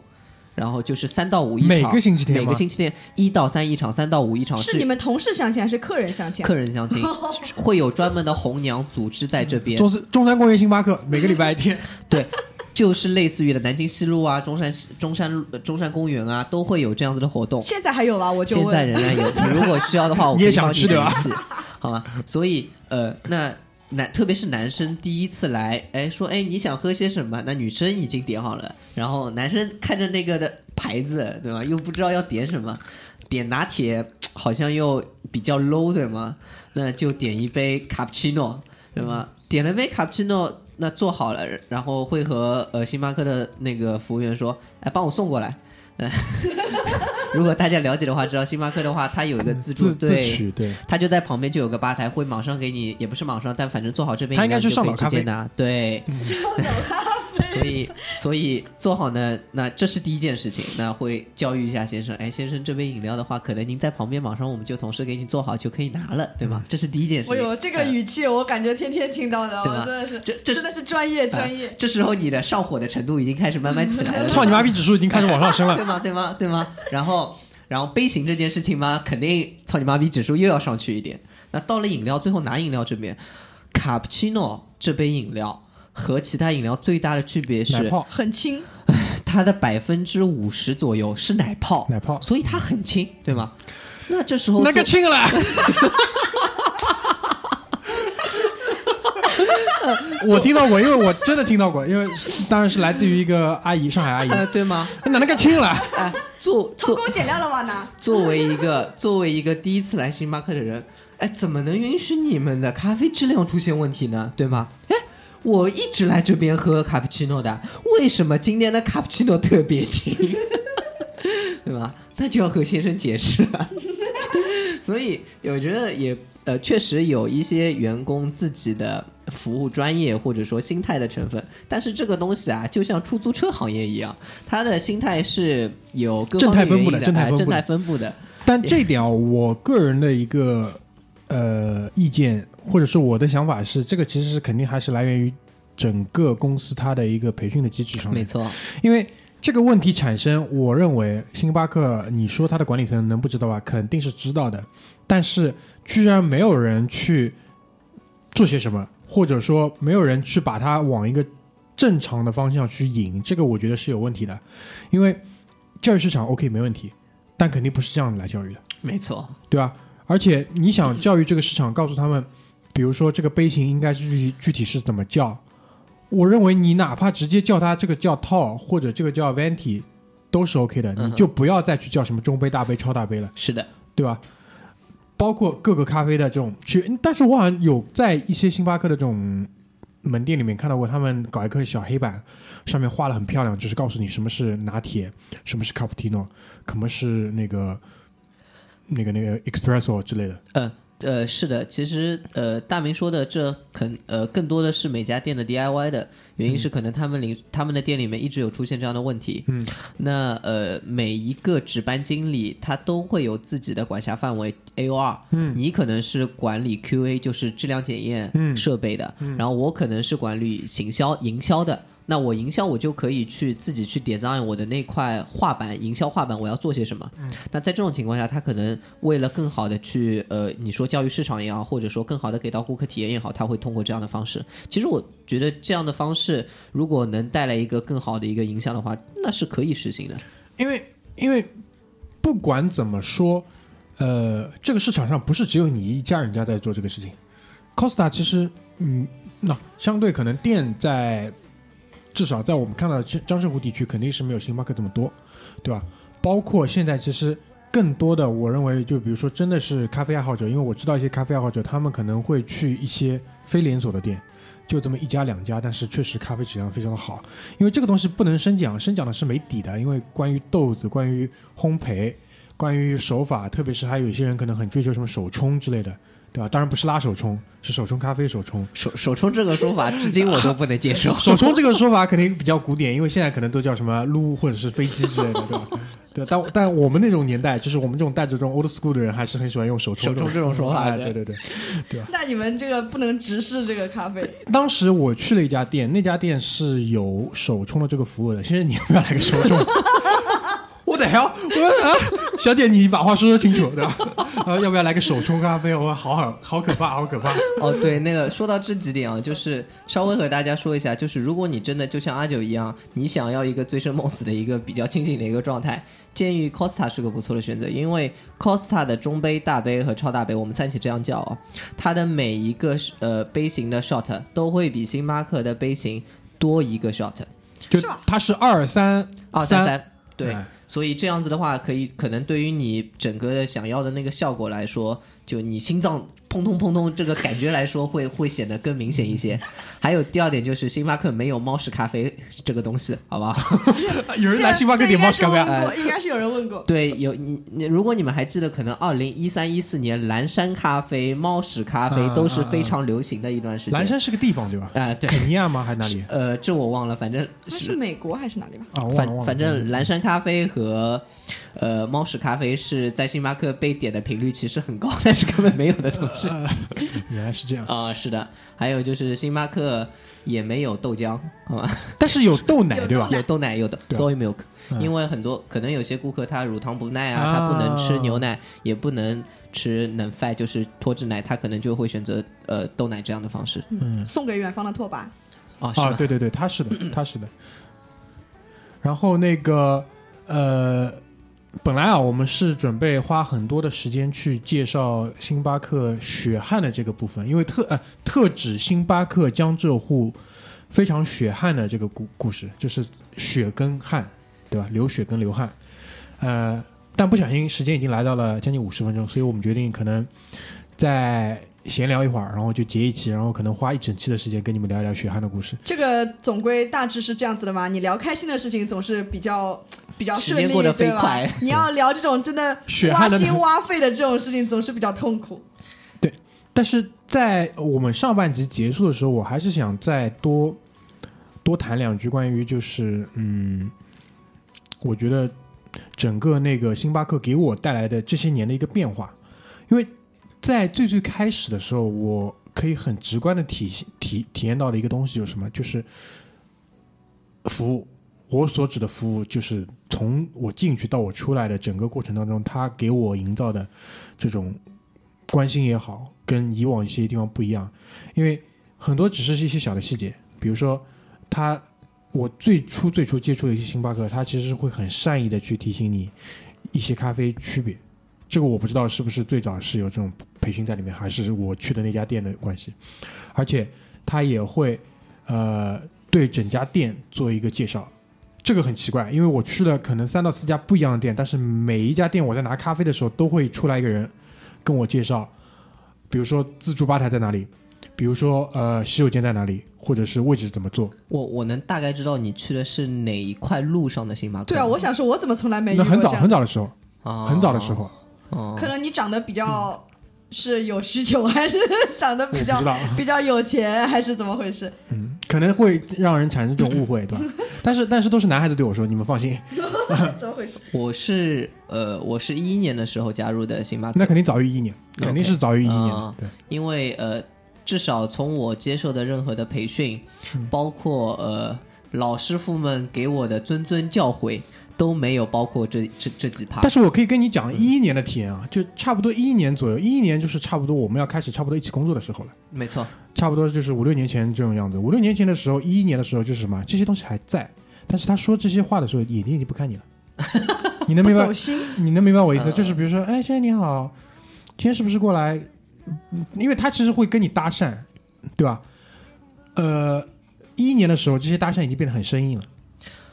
然后就是三到五一场，每个星期天每个星期天一到三一场，三到五一场是你们同事相亲还是客人相亲啊？客人相亲，[laughs] 会有专门的红娘组织在这边，中中山公园星巴克每个礼拜天，对，就是类似于的南京西路啊、中山中山中山公园啊，都会有这样子的活动。现在还有吗？我就现。在仍然有，请 [laughs] 如果需要的话，我可以帮想去对吧联系，好吗？所以呃，那男特别是男生第一次来，哎，说哎你想喝些什么？那女生已经点好了，然后男生看着那个的牌子，对吧？又不知道要点什么，点拿铁好像又比较 low，对吗？那就点一杯卡布奇诺，对吗？点了杯卡布奇诺，那做好了，然后会和呃星巴克的那个服务员说，哎，帮我送过来。嗯，[laughs] 如果大家了解的话，知道星巴克的话，它有一个自助 [laughs] 对取对，他就在旁边就有个吧台，会马上给你，也不是马上，但反正做好这边他应该是饮料就可以上岛咖啡直接拿。对，[laughs] [laughs] 所以所以做好呢，那这是第一件事情，那会教育一下先生，哎，先生这杯饮料的话，可能您在旁边马上我们就同时给你做好就可以拿了，对吗？这是第一件事情。哎呦，这个呃语气我感觉天天听到的，我真的是，这这真的是专业专业。这时候你的上火的程度已经开始慢慢起来了，操你妈逼指数已经开始往上升了对。[laughs] 吗？对吗？对吗？然后，然后杯型这件事情嘛，肯定操你妈逼指数又要上去一点。那到了饮料，最后拿饮料这边，卡布奇诺这杯饮料和其他饮料最大的区别奶是，泡，很轻，[laughs] 它的百分之五十左右是奶泡，奶泡所以它很轻，对吗？那这时候那个做轻了。[laughs] 我听到过，因为我真的听到过，因为当然是来自于一个阿姨，上海阿姨，呃，对吗？哪能个轻了，哎，[laughs] 做做偷工减料了吗？呢作为一个作为一个第一次来星巴克的人，哎，怎么能允许你们的咖啡质量出现问题呢？对吗？哎，我一直来这边喝卡布奇诺的，为什么今天的卡布奇诺特别轻？[laughs] 对吧？那就要和先生解释了。[laughs] 所以我觉得也呃，确实有一些员工自己的服务专业或者说心态的成分，但是这个东西啊，就像出租车行业一样，他的心态是有各方面正态分布的原因正态分布的哎正态分布的。但这一点啊，我个人的一个呃意见，或者说我的想法是，这个其实是肯定还是来源于整个公司它的一个培训的机制上面。没错，因为这个问题产生，我认为星巴克，你说它的管理层能不知道吧？肯定是知道的，但是居然没有人去做些什么，或者说没有人去把它往一个正常的方向去引，这个我觉得是有问题的。因为教育市场 OK 没问题，但肯定不是这样来教育的。没错，对吧？而且你想教育这个市场，告诉他们，比如说这个杯型应该是具体具体是怎么叫，我认为你哪怕直接叫它这个叫套或者这个叫 venti 都是 OK 的，你就不要再去叫什么中杯、大杯、超大杯了，是的，对吧？包括各个咖啡的这种去，但是我好像有在一些星巴克的这种门店里面看到过，他们搞一块小黑板，上面画的很漂亮，就是告诉你什么是拿铁，什么是 cappuccino，什么是那个那个那个 espresso 之类的。呃呃，是的，其实呃，大明说的这肯呃更多的是每家店的 DIY 的原因是可能他们领、他们的店里面一直有出现这样的问题。嗯，那呃每一个值班经理他都会有自己的管辖范围 AOR。嗯你可能是管理 QA，就是质量检验嗯设备的，然后我可能是管理行销营销的。那我营销我就可以去自己去 design 我的那块画板，营销画板我要做些什么。那在这种情况下，他可能为了更好的去呃，你说教育市场也好，或者说更好的给到顾客体验也好，他会通过这样的方式。其实我觉得这样的方式，如果能带来一个更好的一个影响的话，那是可以实行的。因为因为不管怎么说，呃，这个市场上不是只有你一家人家在做这个事情。Costa 其实，嗯，那相对可能店在至少在我们看到的江浙沪地区肯定是没有星巴克这么多，对吧？包括现在其实更多的，我认为就比如说真的是咖啡爱好者，因为我知道一些咖啡爱好者，他们可能会去一些非连锁的店。就这么一家两家，但是确实咖啡质量非常的好，因为这个东西不能深讲，深讲的是没底的，因为关于豆子、关于烘焙、关于手法，特别是还有一些人可能很追求什么手冲之类的，对吧？当然不是拉手冲，是手冲咖啡手冲。手手冲这个说法，至今我都不能接受。[laughs] 手冲这个说法肯定比较古典，因为现在可能都叫什么撸或者是飞机之类的，对吧？对，但但我们那种年代，就是我们这种带着这种 old school 的人，还是很喜欢用手冲手冲这种说法哎对对对对。那你们这个不能直视这个咖啡，当时我去了一家店，那家店是有手冲的这个服务的。先生，你要不要来个手冲？我的 hell？我说啊，小姐你把话说说清楚，对吧？啊，要不要来个手冲咖啡？我好好好可怕，好可怕。哦，对，那个说到这几点啊，就是稍微和大家说一下，就是如果你真的就像阿九一样，你想要一个醉生梦死的一个比较清醒的一个状态，建议 Costa 是个不错的选择，因为 Costa 的中杯、大杯和超大杯，我们暂且这样叫哦，它的每一个呃杯型的 shot 都会比星巴克的杯型多一个 shot，就是它是二三三，二三三，对。哎所以这样子的话，可以可能对于你整个想要的那个效果来说，就你心脏砰砰砰砰这个感觉来说，会会显得更明显一些。还有第二点就是，星巴克没有猫屎咖啡这个东西，好吧？[laughs] 有人来星巴克点猫屎咖啡啊？应该是问过，应该是有人问过。对，有你你，如果你们还记得，可能二零一三一四年，蓝山咖啡、猫屎咖啡嗯都是非常流行的一段时间。蓝山是个地方对吧？啊、对，肯尼亚吗？还是哪里？呃，这我忘了，反正那是美国还是哪里吧？反。反正蓝山咖啡和呃猫屎咖啡是在星巴克被点的频率其实很高，但是根本没有的东西。原来是这样，啊、是的，还有就是星巴克也没有豆浆，好吧？但是有豆奶对吧？有豆奶，有的对 soy milk，、嗯。因为很多可能有些顾客他乳糖不耐啊，啊他不能吃牛奶，也不能吃能 fat，就是脱脂奶，他可能就会选择呃豆奶这样的方式。嗯。送给远方的拓跋。啊，是啊，对对对，他是的，他是的。然后那个呃，本来啊，我们是准备花很多的时间去介绍星巴克血汗的这个部分，因为特呃特指星巴克江浙沪非常血汗的这个故故事，就是血跟汗，对吧？流血跟流汗，呃，但不小心时间已经来到了将近五十分钟，所以我们决定可能在闲聊一会儿，然后就截一期，然后可能花一整期的时间跟你们聊一聊血汗的故事。这个总归大致是这样子的嘛？你聊开心的事情总是比较比较顺利，时间过得飞对吧快你要聊这种真的 [laughs] 挖血汗的心挖肺的这种事情，总是比较痛苦。对但是在我们上半集结束的时候，我还是想再多多谈两句关于就是嗯，我觉得整个那个星巴克给我带来的这些年的一个变化，因为在最最开始的时候，我可以很直观的体体体验到的一个东西就是什么，就是服务。我所指的服务，就是从我进去到我出来的整个过程当中，他给我营造的这种关心也好，跟以往一些地方不一样，因为很多只是一些小的细节，比如说他，我最初最初接触的一些星巴克，他其实会很善意的去提醒你一些咖啡区别，这个我不知道是不是最早是有这种培训在里面，还是我去的那家店的关系，而且他也会呃对整家店做一个介绍。这个很奇怪，因为我去了可能三到四家不一样的店，但是每一家店我在拿咖啡的时候都会出来一个人跟我介绍，比如说自助吧台在哪里，比如说呃洗手间在哪里，或者是位置怎么做。我我能大概知道你去的是哪一块路上的星巴克吗。对啊，我想说，我怎么从来没遇那很早很早的时候，啊很早的时候，哦可能你长得比较是有需求，还是 [laughs] 长得比较 [laughs] 比较有钱，还是怎么回事？嗯，可能会让人产生这种误会，对吧？[laughs] 但是但是都是男孩子对我说，你们放心，怎么回事？我是呃，我是一一年的时候加入的星巴克，那肯定早于一年，肯定是早于一年对。因为呃，至少从我接受的任何的培训，嗯包括呃老师傅们给我的谆谆教诲，都没有包括这这这几趴但。是我可以跟你讲一一年的体验啊，就差不多一一年左右，一一年就是差不多我们要开始差不多一起工作的时候了，没错，差不多就是五六年前这种样子。五六年前的时候，一一年的时候就是什么，这些东西还在，但是他说这些话的时候，眼睛已经不看你了，[laughs] 你能明白你能明白我意思？嗯就是比如说，哎，先生你好，今天是不是过来？嗯因为他其实会跟你搭讪，对吧？呃，一一年的时候，这些搭讪已经变得很生硬了，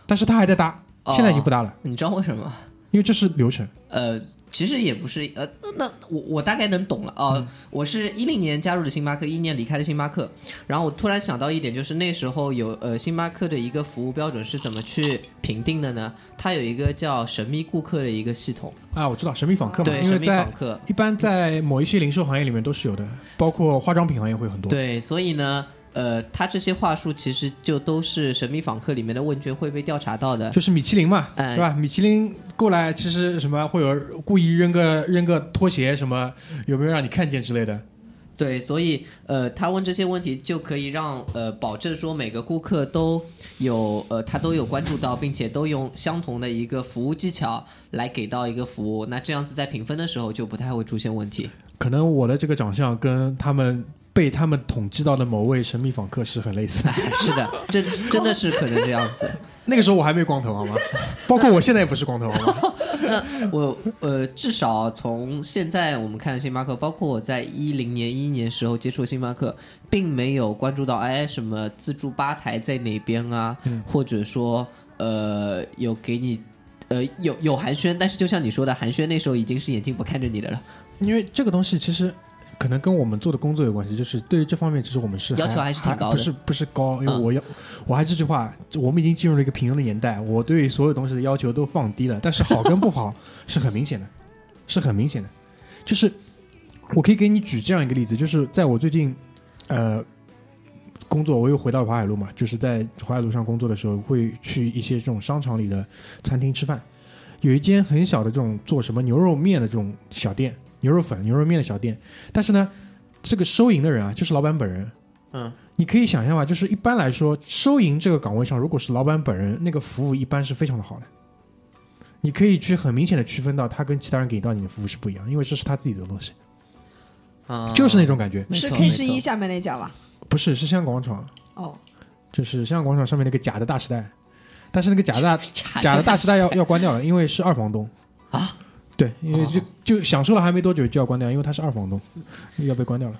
但是他还在搭，哦现在已经不搭了，你知道为什么？因为这是流程。呃，其实也不是，呃，那我我大概能懂了啊、嗯我是一零年加入的星巴克，一一年离开的星巴克，然后我突然想到一点，就是那时候有呃星巴克的一个服务标准是怎么去评定的呢？它有一个叫神秘顾客的一个系统，啊，我知道神秘访客嘛，对，神秘因为在访客，一般在某一些零售行业里面都是有的，包括化妆品行业会很多。，对，所以呢。呃，他这些话术其实就都是神秘访客里面的问卷会被调查到的。就是米其林嘛，哎对吧？米其林过来，其实什么会有故意扔个扔个拖鞋什么，有没有让你看见之类的？对，所以呃，他问这些问题就可以让呃保证说每个顾客都有呃他都有关注到，并且都用相同的一个服务技巧来给到一个服务，那这样子在评分的时候就不太会出现问题。可能我的这个长相跟他们被他们统计到的某位神秘访客是很类似。的，是的，真真的是可能这样子。[laughs] 那个时候我还没光头，好吗？[laughs] 包括我现在也不是光头，好吗？[laughs] 那我呃，至少从现在我们看星巴克，包括我在一零年、一一年时候接触星巴克，并没有关注到哎什么自助吧台在哪边啊，或者说呃有给你呃有有寒暄，但是就像你说的，寒暄那时候已经是眼睛不看着你的了，因为这个东西其实可能跟我们做的工作有关系，就是对于这方面，其实我们是要求还是挺高的。不是不是高，因为嗯。我要、我还是这句话，我们已经进入了一个平庸的年代，我对所有东西的要求都放低了，但是好跟不好是很明显的，[laughs] 是很明显的，就是我可以给你举这样一个例子，就是在我最近呃工作，我又回到淮海路嘛，就是在淮海路上工作的时候，会去一些这种商场里的餐厅吃饭。有一间很小的这种做什么牛肉面的这种小店，牛肉粉、牛肉面的小店，但是呢，这个收银的人啊，就是老板本人。嗯，你可以想象吧，就是一般来说，收银这个岗位上，如果是老板本人，那个服务一般是非常的好的。你可以去很明显的区分到他跟其他人给到你的服务是不一样，因为这是他自己的东西，啊，就是那种感觉。是 K 十一下面那家吧？不是，是香港广场，哦，就是香港广场上面那个假的大时代，但是那个假的大 [laughs] 假假的大时代要要关掉了，因为是二房东啊。对，因为就就享受了还没多久就要关掉，因为他是二房东，要被关掉了。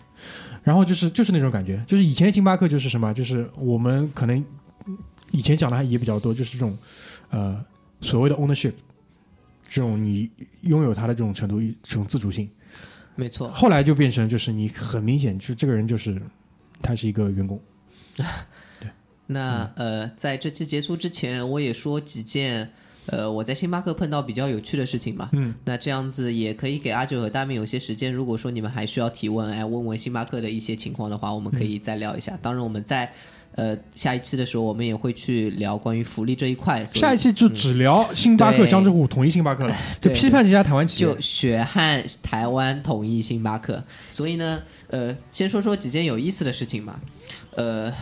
然后就是就是那种感觉，就是以前星巴克就是什么，就是我们可能以前讲的还也比较多，就是这种呃所谓的 ownership，这种你拥有它的这种程度，这种自主性。没错，后来就变成就是你很明显就这个人就是他是一个员工，[laughs] 对那呃，在这期结束之前，我也说几件呃我在星巴克碰到比较有趣的事情嘛。嗯，那这样子也可以给阿九和大明有些时间。如果说你们还需要提问，哎，问问星巴克的一些情况的话，我们可以再聊一下。当然，我们在呃下一期的时候，我们也会去聊关于福利这一块。下一期就只聊星巴克、对江浙沪统一星巴克了，[laughs] 就批判这家台湾企业就。血汗台湾统一星巴克。所以呢，呃，先说说几件有意思的事情吧。呃，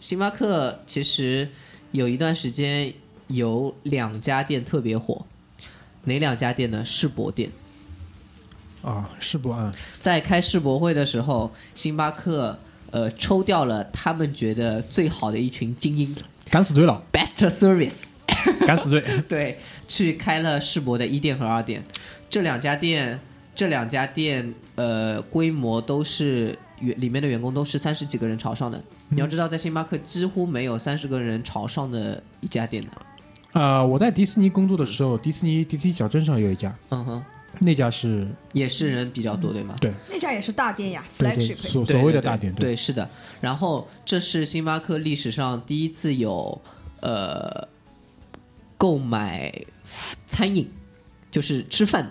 星巴克其实有一段时间有两家店特别火，哪两家店呢？世博店。啊，世博啊？在开世博会的时候，星巴克呃抽掉了他们觉得最好的一群精英敢死队了，，best service。敢死队。[laughs] 对，去开了世博的一店和二店，这两家店，这两家店，呃，规模都是员里面的员工都是三十几个人朝上的。你要知道，在星巴克几乎没有三十个人朝上的一家店的。啊、我在迪士尼工作的时候，迪士尼迪士尼小镇上有一家，嗯哼，那家是也是人比较多，对吗？对那家也是大店呀对对，flagship。所对对对所谓的大店，对，是的。然后这是星巴克历史上第一次有呃购买餐饮，就是吃饭的，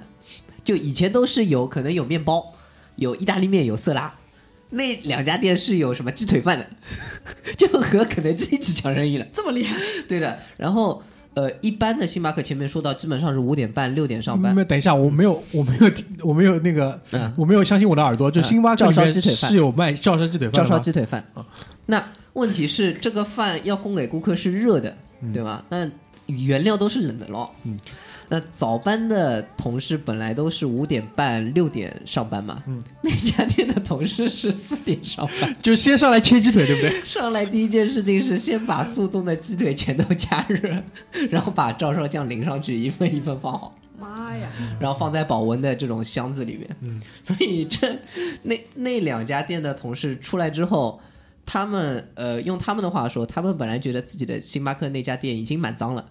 就以前都是有可能有面包，有意大利面，有色拉。那两家店是有什么鸡腿饭的，[laughs] 就和肯德基一起抢生意了。这么厉害，对的，然后呃，一般的星巴克前面说到，基本上是五点半六点上班没。有，等一下，我没有，我没有，我没有那个，嗯我没有相信我的耳朵。就嗯星巴克照里面是有卖照烧鸡腿饭照？烧鸡腿饭。那问题是，这个饭要供给顾客是热的，对吧？那原料都是冷的咯。嗯。那早班的同事本来都是五点半、六点上班嘛，嗯，那家店的同事是四点上班，[laughs] 就先上来切鸡腿，对不对？[laughs] 上来第一件事情是先把速冻的鸡腿全都加热，[laughs] 然后把照烧酱淋上去，一份一份放好。妈呀！然后放在保温的这种箱子里面。嗯，所以这那那两家店的同事出来之后，他们呃用他们的话说，他们本来觉得自己的星巴克那家店已经蛮脏了。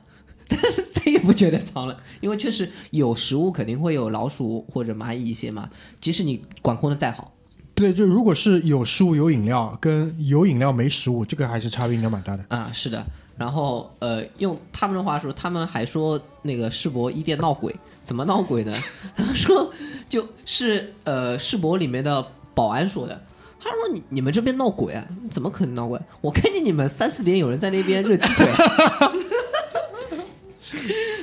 但是再也不觉得脏了，因为确实有食物肯定会有老鼠或者蚂蚁一些嘛，即使你管控的再好，对，就如果是有食物有饮料，跟有饮料没食物，这个还是差别应该蛮大的。啊，是的。然后呃，用他们的话说，他们还说那个世博一店闹鬼，怎么闹鬼呢？[laughs] 他们说就是呃世博里面的保安说的。他说你你们这边闹鬼啊？怎么可能闹鬼？我看见你们三四点有人在那边热鸡腿。[laughs]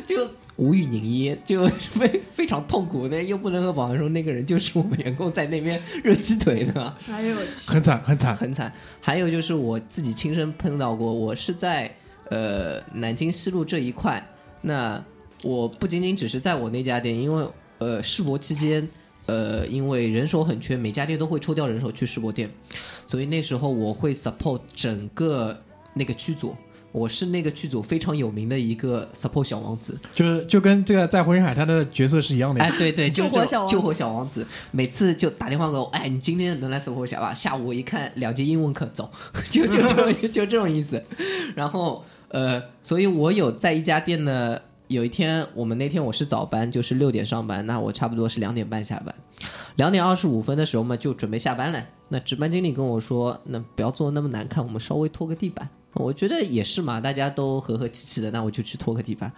就无语凝噎，就非非常痛苦。那又不能和保安说那个人就是我们员工在那边热鸡腿的，哎呦我去，很惨很惨。很惨。还有就是我自己亲身碰到过，我是在呃南京西路这一块，那我不仅仅只是在我那家店，因为呃世博期间。呃，因为人手很缺，每家店都会抽调人手去世博店，所以那时候我会 support 整个那个区组，我是那个剧组非常有名的一个 support 小王子。就是就跟这个在火影海滩的角色是一样的呀。哎，对对，[laughs] 救火小救火小王子，每次就打电话给我，哎，你今天能来 support 一下吧？下午我一看两节英文课，走，[laughs] 就就这种 [laughs] 就这种意思。然后呃，所以我有在一家店呢，有一天我们那天我是早班，就是六点上班，那我差不多是两点半下班。两点二十五分的时候嘛，就准备下班了。那值班经理跟我说：“那不要做那么难看，我们稍微拖个地板。”我觉得也是嘛，大家都和和气气的，那我就去拖个地板。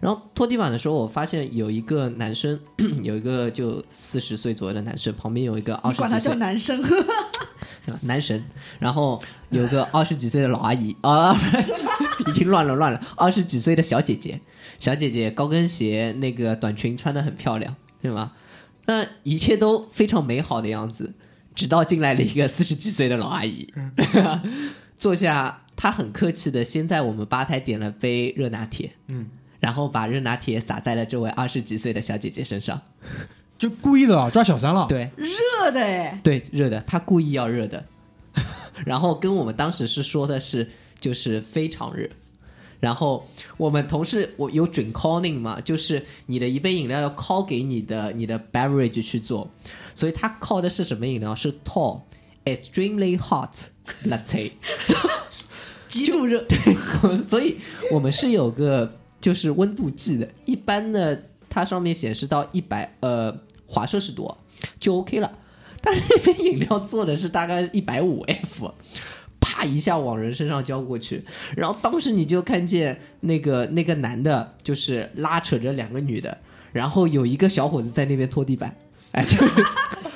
然后拖地板的时候，我发现有一个男生，[clears throat] 有一个就四十岁左右的男生，旁边有一个二你管他十几岁叫男生，[laughs] [laughs] 啊男神，然后有个二十几岁的老阿姨啊，[laughs] 已经乱了乱了，二十几岁的小姐姐，小姐姐高跟鞋那个短裙穿的很漂亮，对吗？那一切都非常美好的样子，直到进来了一个四十几岁的老阿姨，坐下，她很客气的先在我们吧台点了杯热拿铁，嗯，然后把热拿铁洒在了这位二十几岁的小姐姐身上，就故意的啊，抓小三了。对，热的哎，对，热的，他故意要热的，[laughs] 然后跟我们当时是说的是就是非常热，然后我们同事我有准 calling 嘛，就是你的一杯饮料要 call 给你的你的 beverage 去做，所以他 call 的是什么饮料？是 tall extremely hot latte。[laughs] 极度热，对 [laughs] 所以我们是有个就是温度计的，一般呢它上面显示到一百呃华摄氏度就 OK 了，但那杯饮料做的是大概一百五 F。啪一下往人身上浇过去，然后当时你就看见那个那个男的，就是拉扯着两个女的，然后有一个小伙子在那边拖地板，哎，就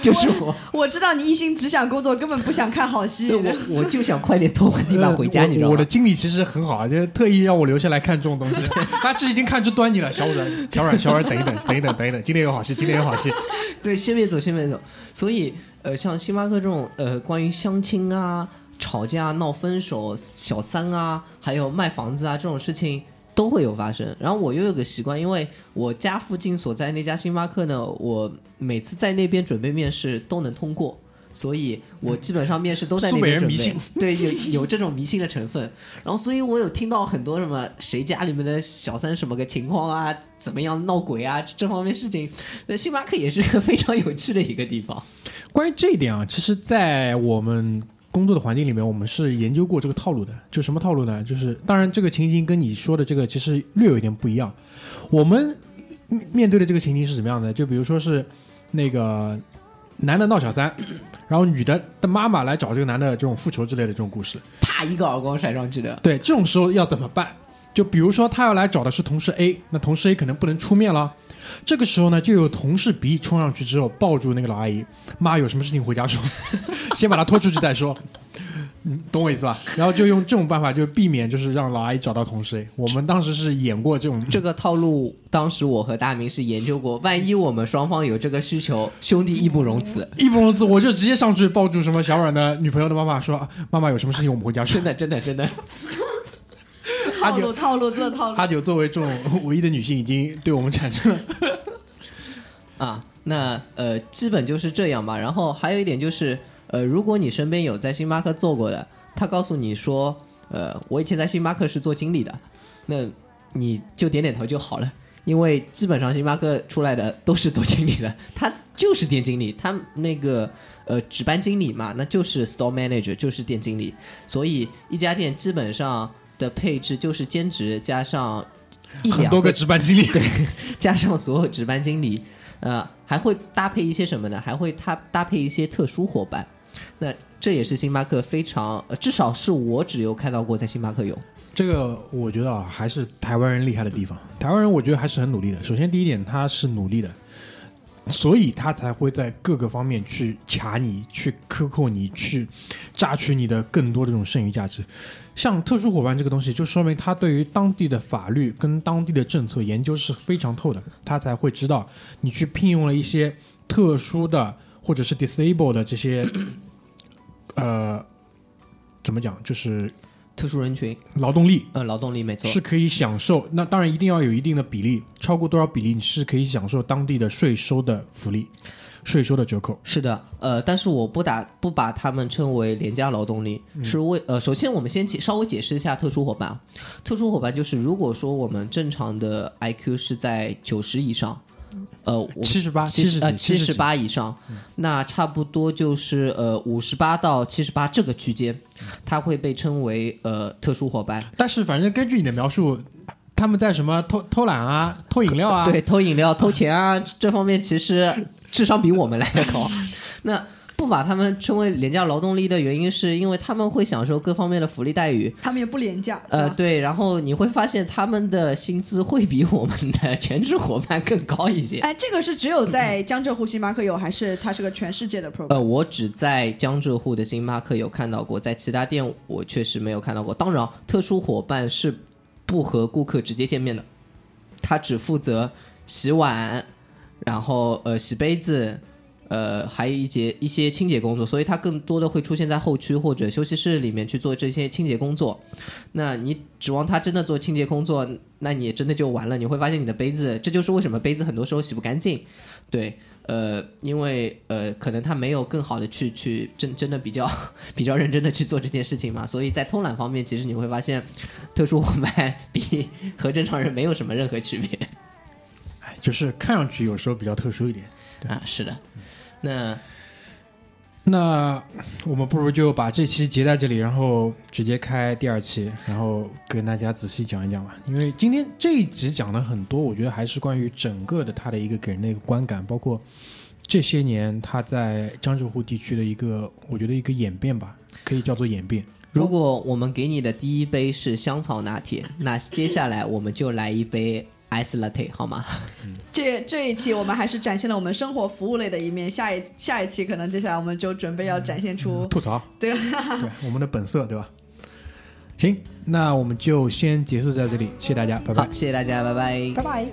[laughs] 就是我，我知道你一心只想工作，根本不想看好戏对我我就想快点拖完地板回家，呃你知道吗我我的？经理其实很好啊，就是特意让我留下来看这种东西。他其实已经看出端倪了，小阮，小阮，小阮，等一等，等一等，等一等，今天有好戏，今天有好戏。[laughs] 对，先别走，先别走。所以，呃，像星巴克这种，呃，关于相亲啊、吵架、闹分手、小三啊，还有卖房子啊这种事情都会有发生。然后我又有个习惯，因为我家附近所在那家星巴克呢，我每次在那边准备面试都能通过。所以我基本上面试都在那边准备人迷信，[laughs] 对，有有这种迷信的成分。然后，所以我有听到很多什么谁家里面的小三什么个情况啊，怎么样闹鬼啊这方面事情。那星巴克也是个非常有趣的一个地方。关于这一点啊，其实，在我们工作的环境里面，我们是研究过这个套路的。就什么套路呢？就是当然，这个情形跟你说的这个其实略有一点不一样。我们面面对的这个情形是什么样的？就比如说是那个男的闹小三，然后女的的妈妈来找这个男的这种复仇之类的这种故事。啪一个耳光甩上去的。对，这种时候要怎么办？就比如说他要来找的是同事 A，那同事 A 可能不能出面了。这个时候呢，就有同事 B 冲上去之后，抱住那个老阿姨，妈有什么事情回家说，[laughs] 先把她拖出去再说。嗯，懂我意思吧？然后就用这种办法，就避免就是让老阿姨找到同事。我们当时是演过这种，这个套路，当时我和大明是研究过，万一我们双方有这个需求，兄弟义不容辞。义不容辞，我就直接上去抱住什么小阮的女朋友的妈妈，说啊妈妈有什么事情我们回家说 [laughs] 真。的，真的，真的，套路套路这套路，阿九作为这种 [laughs] 唯一的女性，已经对我们产生了 [laughs] 啊，那呃，基本就是这样吧。然后还有一点就是，呃，如果你身边有在星巴克做过的，他告诉你说，呃，我以前在星巴克是做经理的，那你就点点头就好了。因为基本上星巴克出来的都是做经理的，他就是店经理，他那个呃值班经理嘛，那就是 store manager，就是店经理。所以一家店基本上的配置就是兼职加上一两很多个值班经理。对，[laughs] 加上所有值班经理，呃，还会搭配一些什么呢？还会他搭配一些特殊伙伴。那这也是星巴克非常，呃、至少是我只有看到过在星巴克有。这个我觉得啊，还是台湾人厉害的地方。台湾人我觉得还是很努力的。首先第一点，他是努力的，所以他才会在各个方面去卡你、去克扣你、去榨取你的更多的这种剩余价值。像特殊伙伴这个东西，就说明他对于当地的法律跟当地的政策研究是非常透的，他才会知道你去聘用了一些特殊的或者是 disable 的这些，[coughs] 呃，怎么讲，就是特殊人群，劳动力。呃，劳动力没错，是可以享受，那当然一定要有一定的比例，超过多少比例你是可以享受当地的税收的福利、税收的折扣。是的，呃，但是我不打不把他们称为廉价劳动力，是为呃，首先我们先解稍微解释一下特殊伙伴。特殊伙伴就是如果说我们正常的 IQ 是在九十以上，呃，七十八、七十呃七十七十八以上，那差不多就是呃五十八到七十八这个区间，它会被称为呃特殊伙伴。但是反正根据你的描述，他们在什么偷偷懒啊、偷饮料啊，对，偷饮料、偷钱啊，这方面其实智商比我们来的高。[laughs] 那不把他们称为廉价劳动力的原因，是因为他们会享受各方面的福利待遇。他们也不廉价，呃，对，然后你会发现他们的薪资会比我们的全职伙伴更高一些。哎，这个是只有在江浙沪星巴克有，还是它是个全世界的 program？呃，我只在江浙沪的星巴克有看到过，在其他店我确实没有看到过。当然，特殊伙伴是不和顾客直接见面的，他只负责洗碗，然后呃洗杯子，呃还有一节一些清洁工作，所以他更多的会出现在后区或者休息室里面去做这些清洁工作。那你指望他真的做清洁工作，那你也真的就完了。你会发现你的杯子，这就是为什么杯子很多时候洗不干净。对，呃，因为呃，可能他没有更好的去去真真的比较 [laughs] 比较认真的去做这件事情嘛，所以在偷懒方面，其实你会发现，特殊伙伴比和正常人没有什么任何区别就是看上去有时候比较特殊一点。啊。是的，那那我们不如就把这期截在这里，然后直接开第二期，然后跟大家仔细讲一讲吧。因为今天这一集讲的很多，我觉得还是关于整个的他的一个给人的一个观感，包括这些年他在江浙沪地区的一个，我觉得一个演变吧，可以叫做演变。如果我们给你的第一杯是香草拿铁，那接下来我们就来一杯 ice latte 好吗？[laughs] 这这一期我们还是展现了我们生活服务类的一面，下一下一期可能接下来我们就准备要展现出，吐槽，[laughs] 对吧？对我们的本色，对吧？行，那我们就先结束在这里，谢谢大家，拜拜好，。谢谢大家，拜拜。拜拜。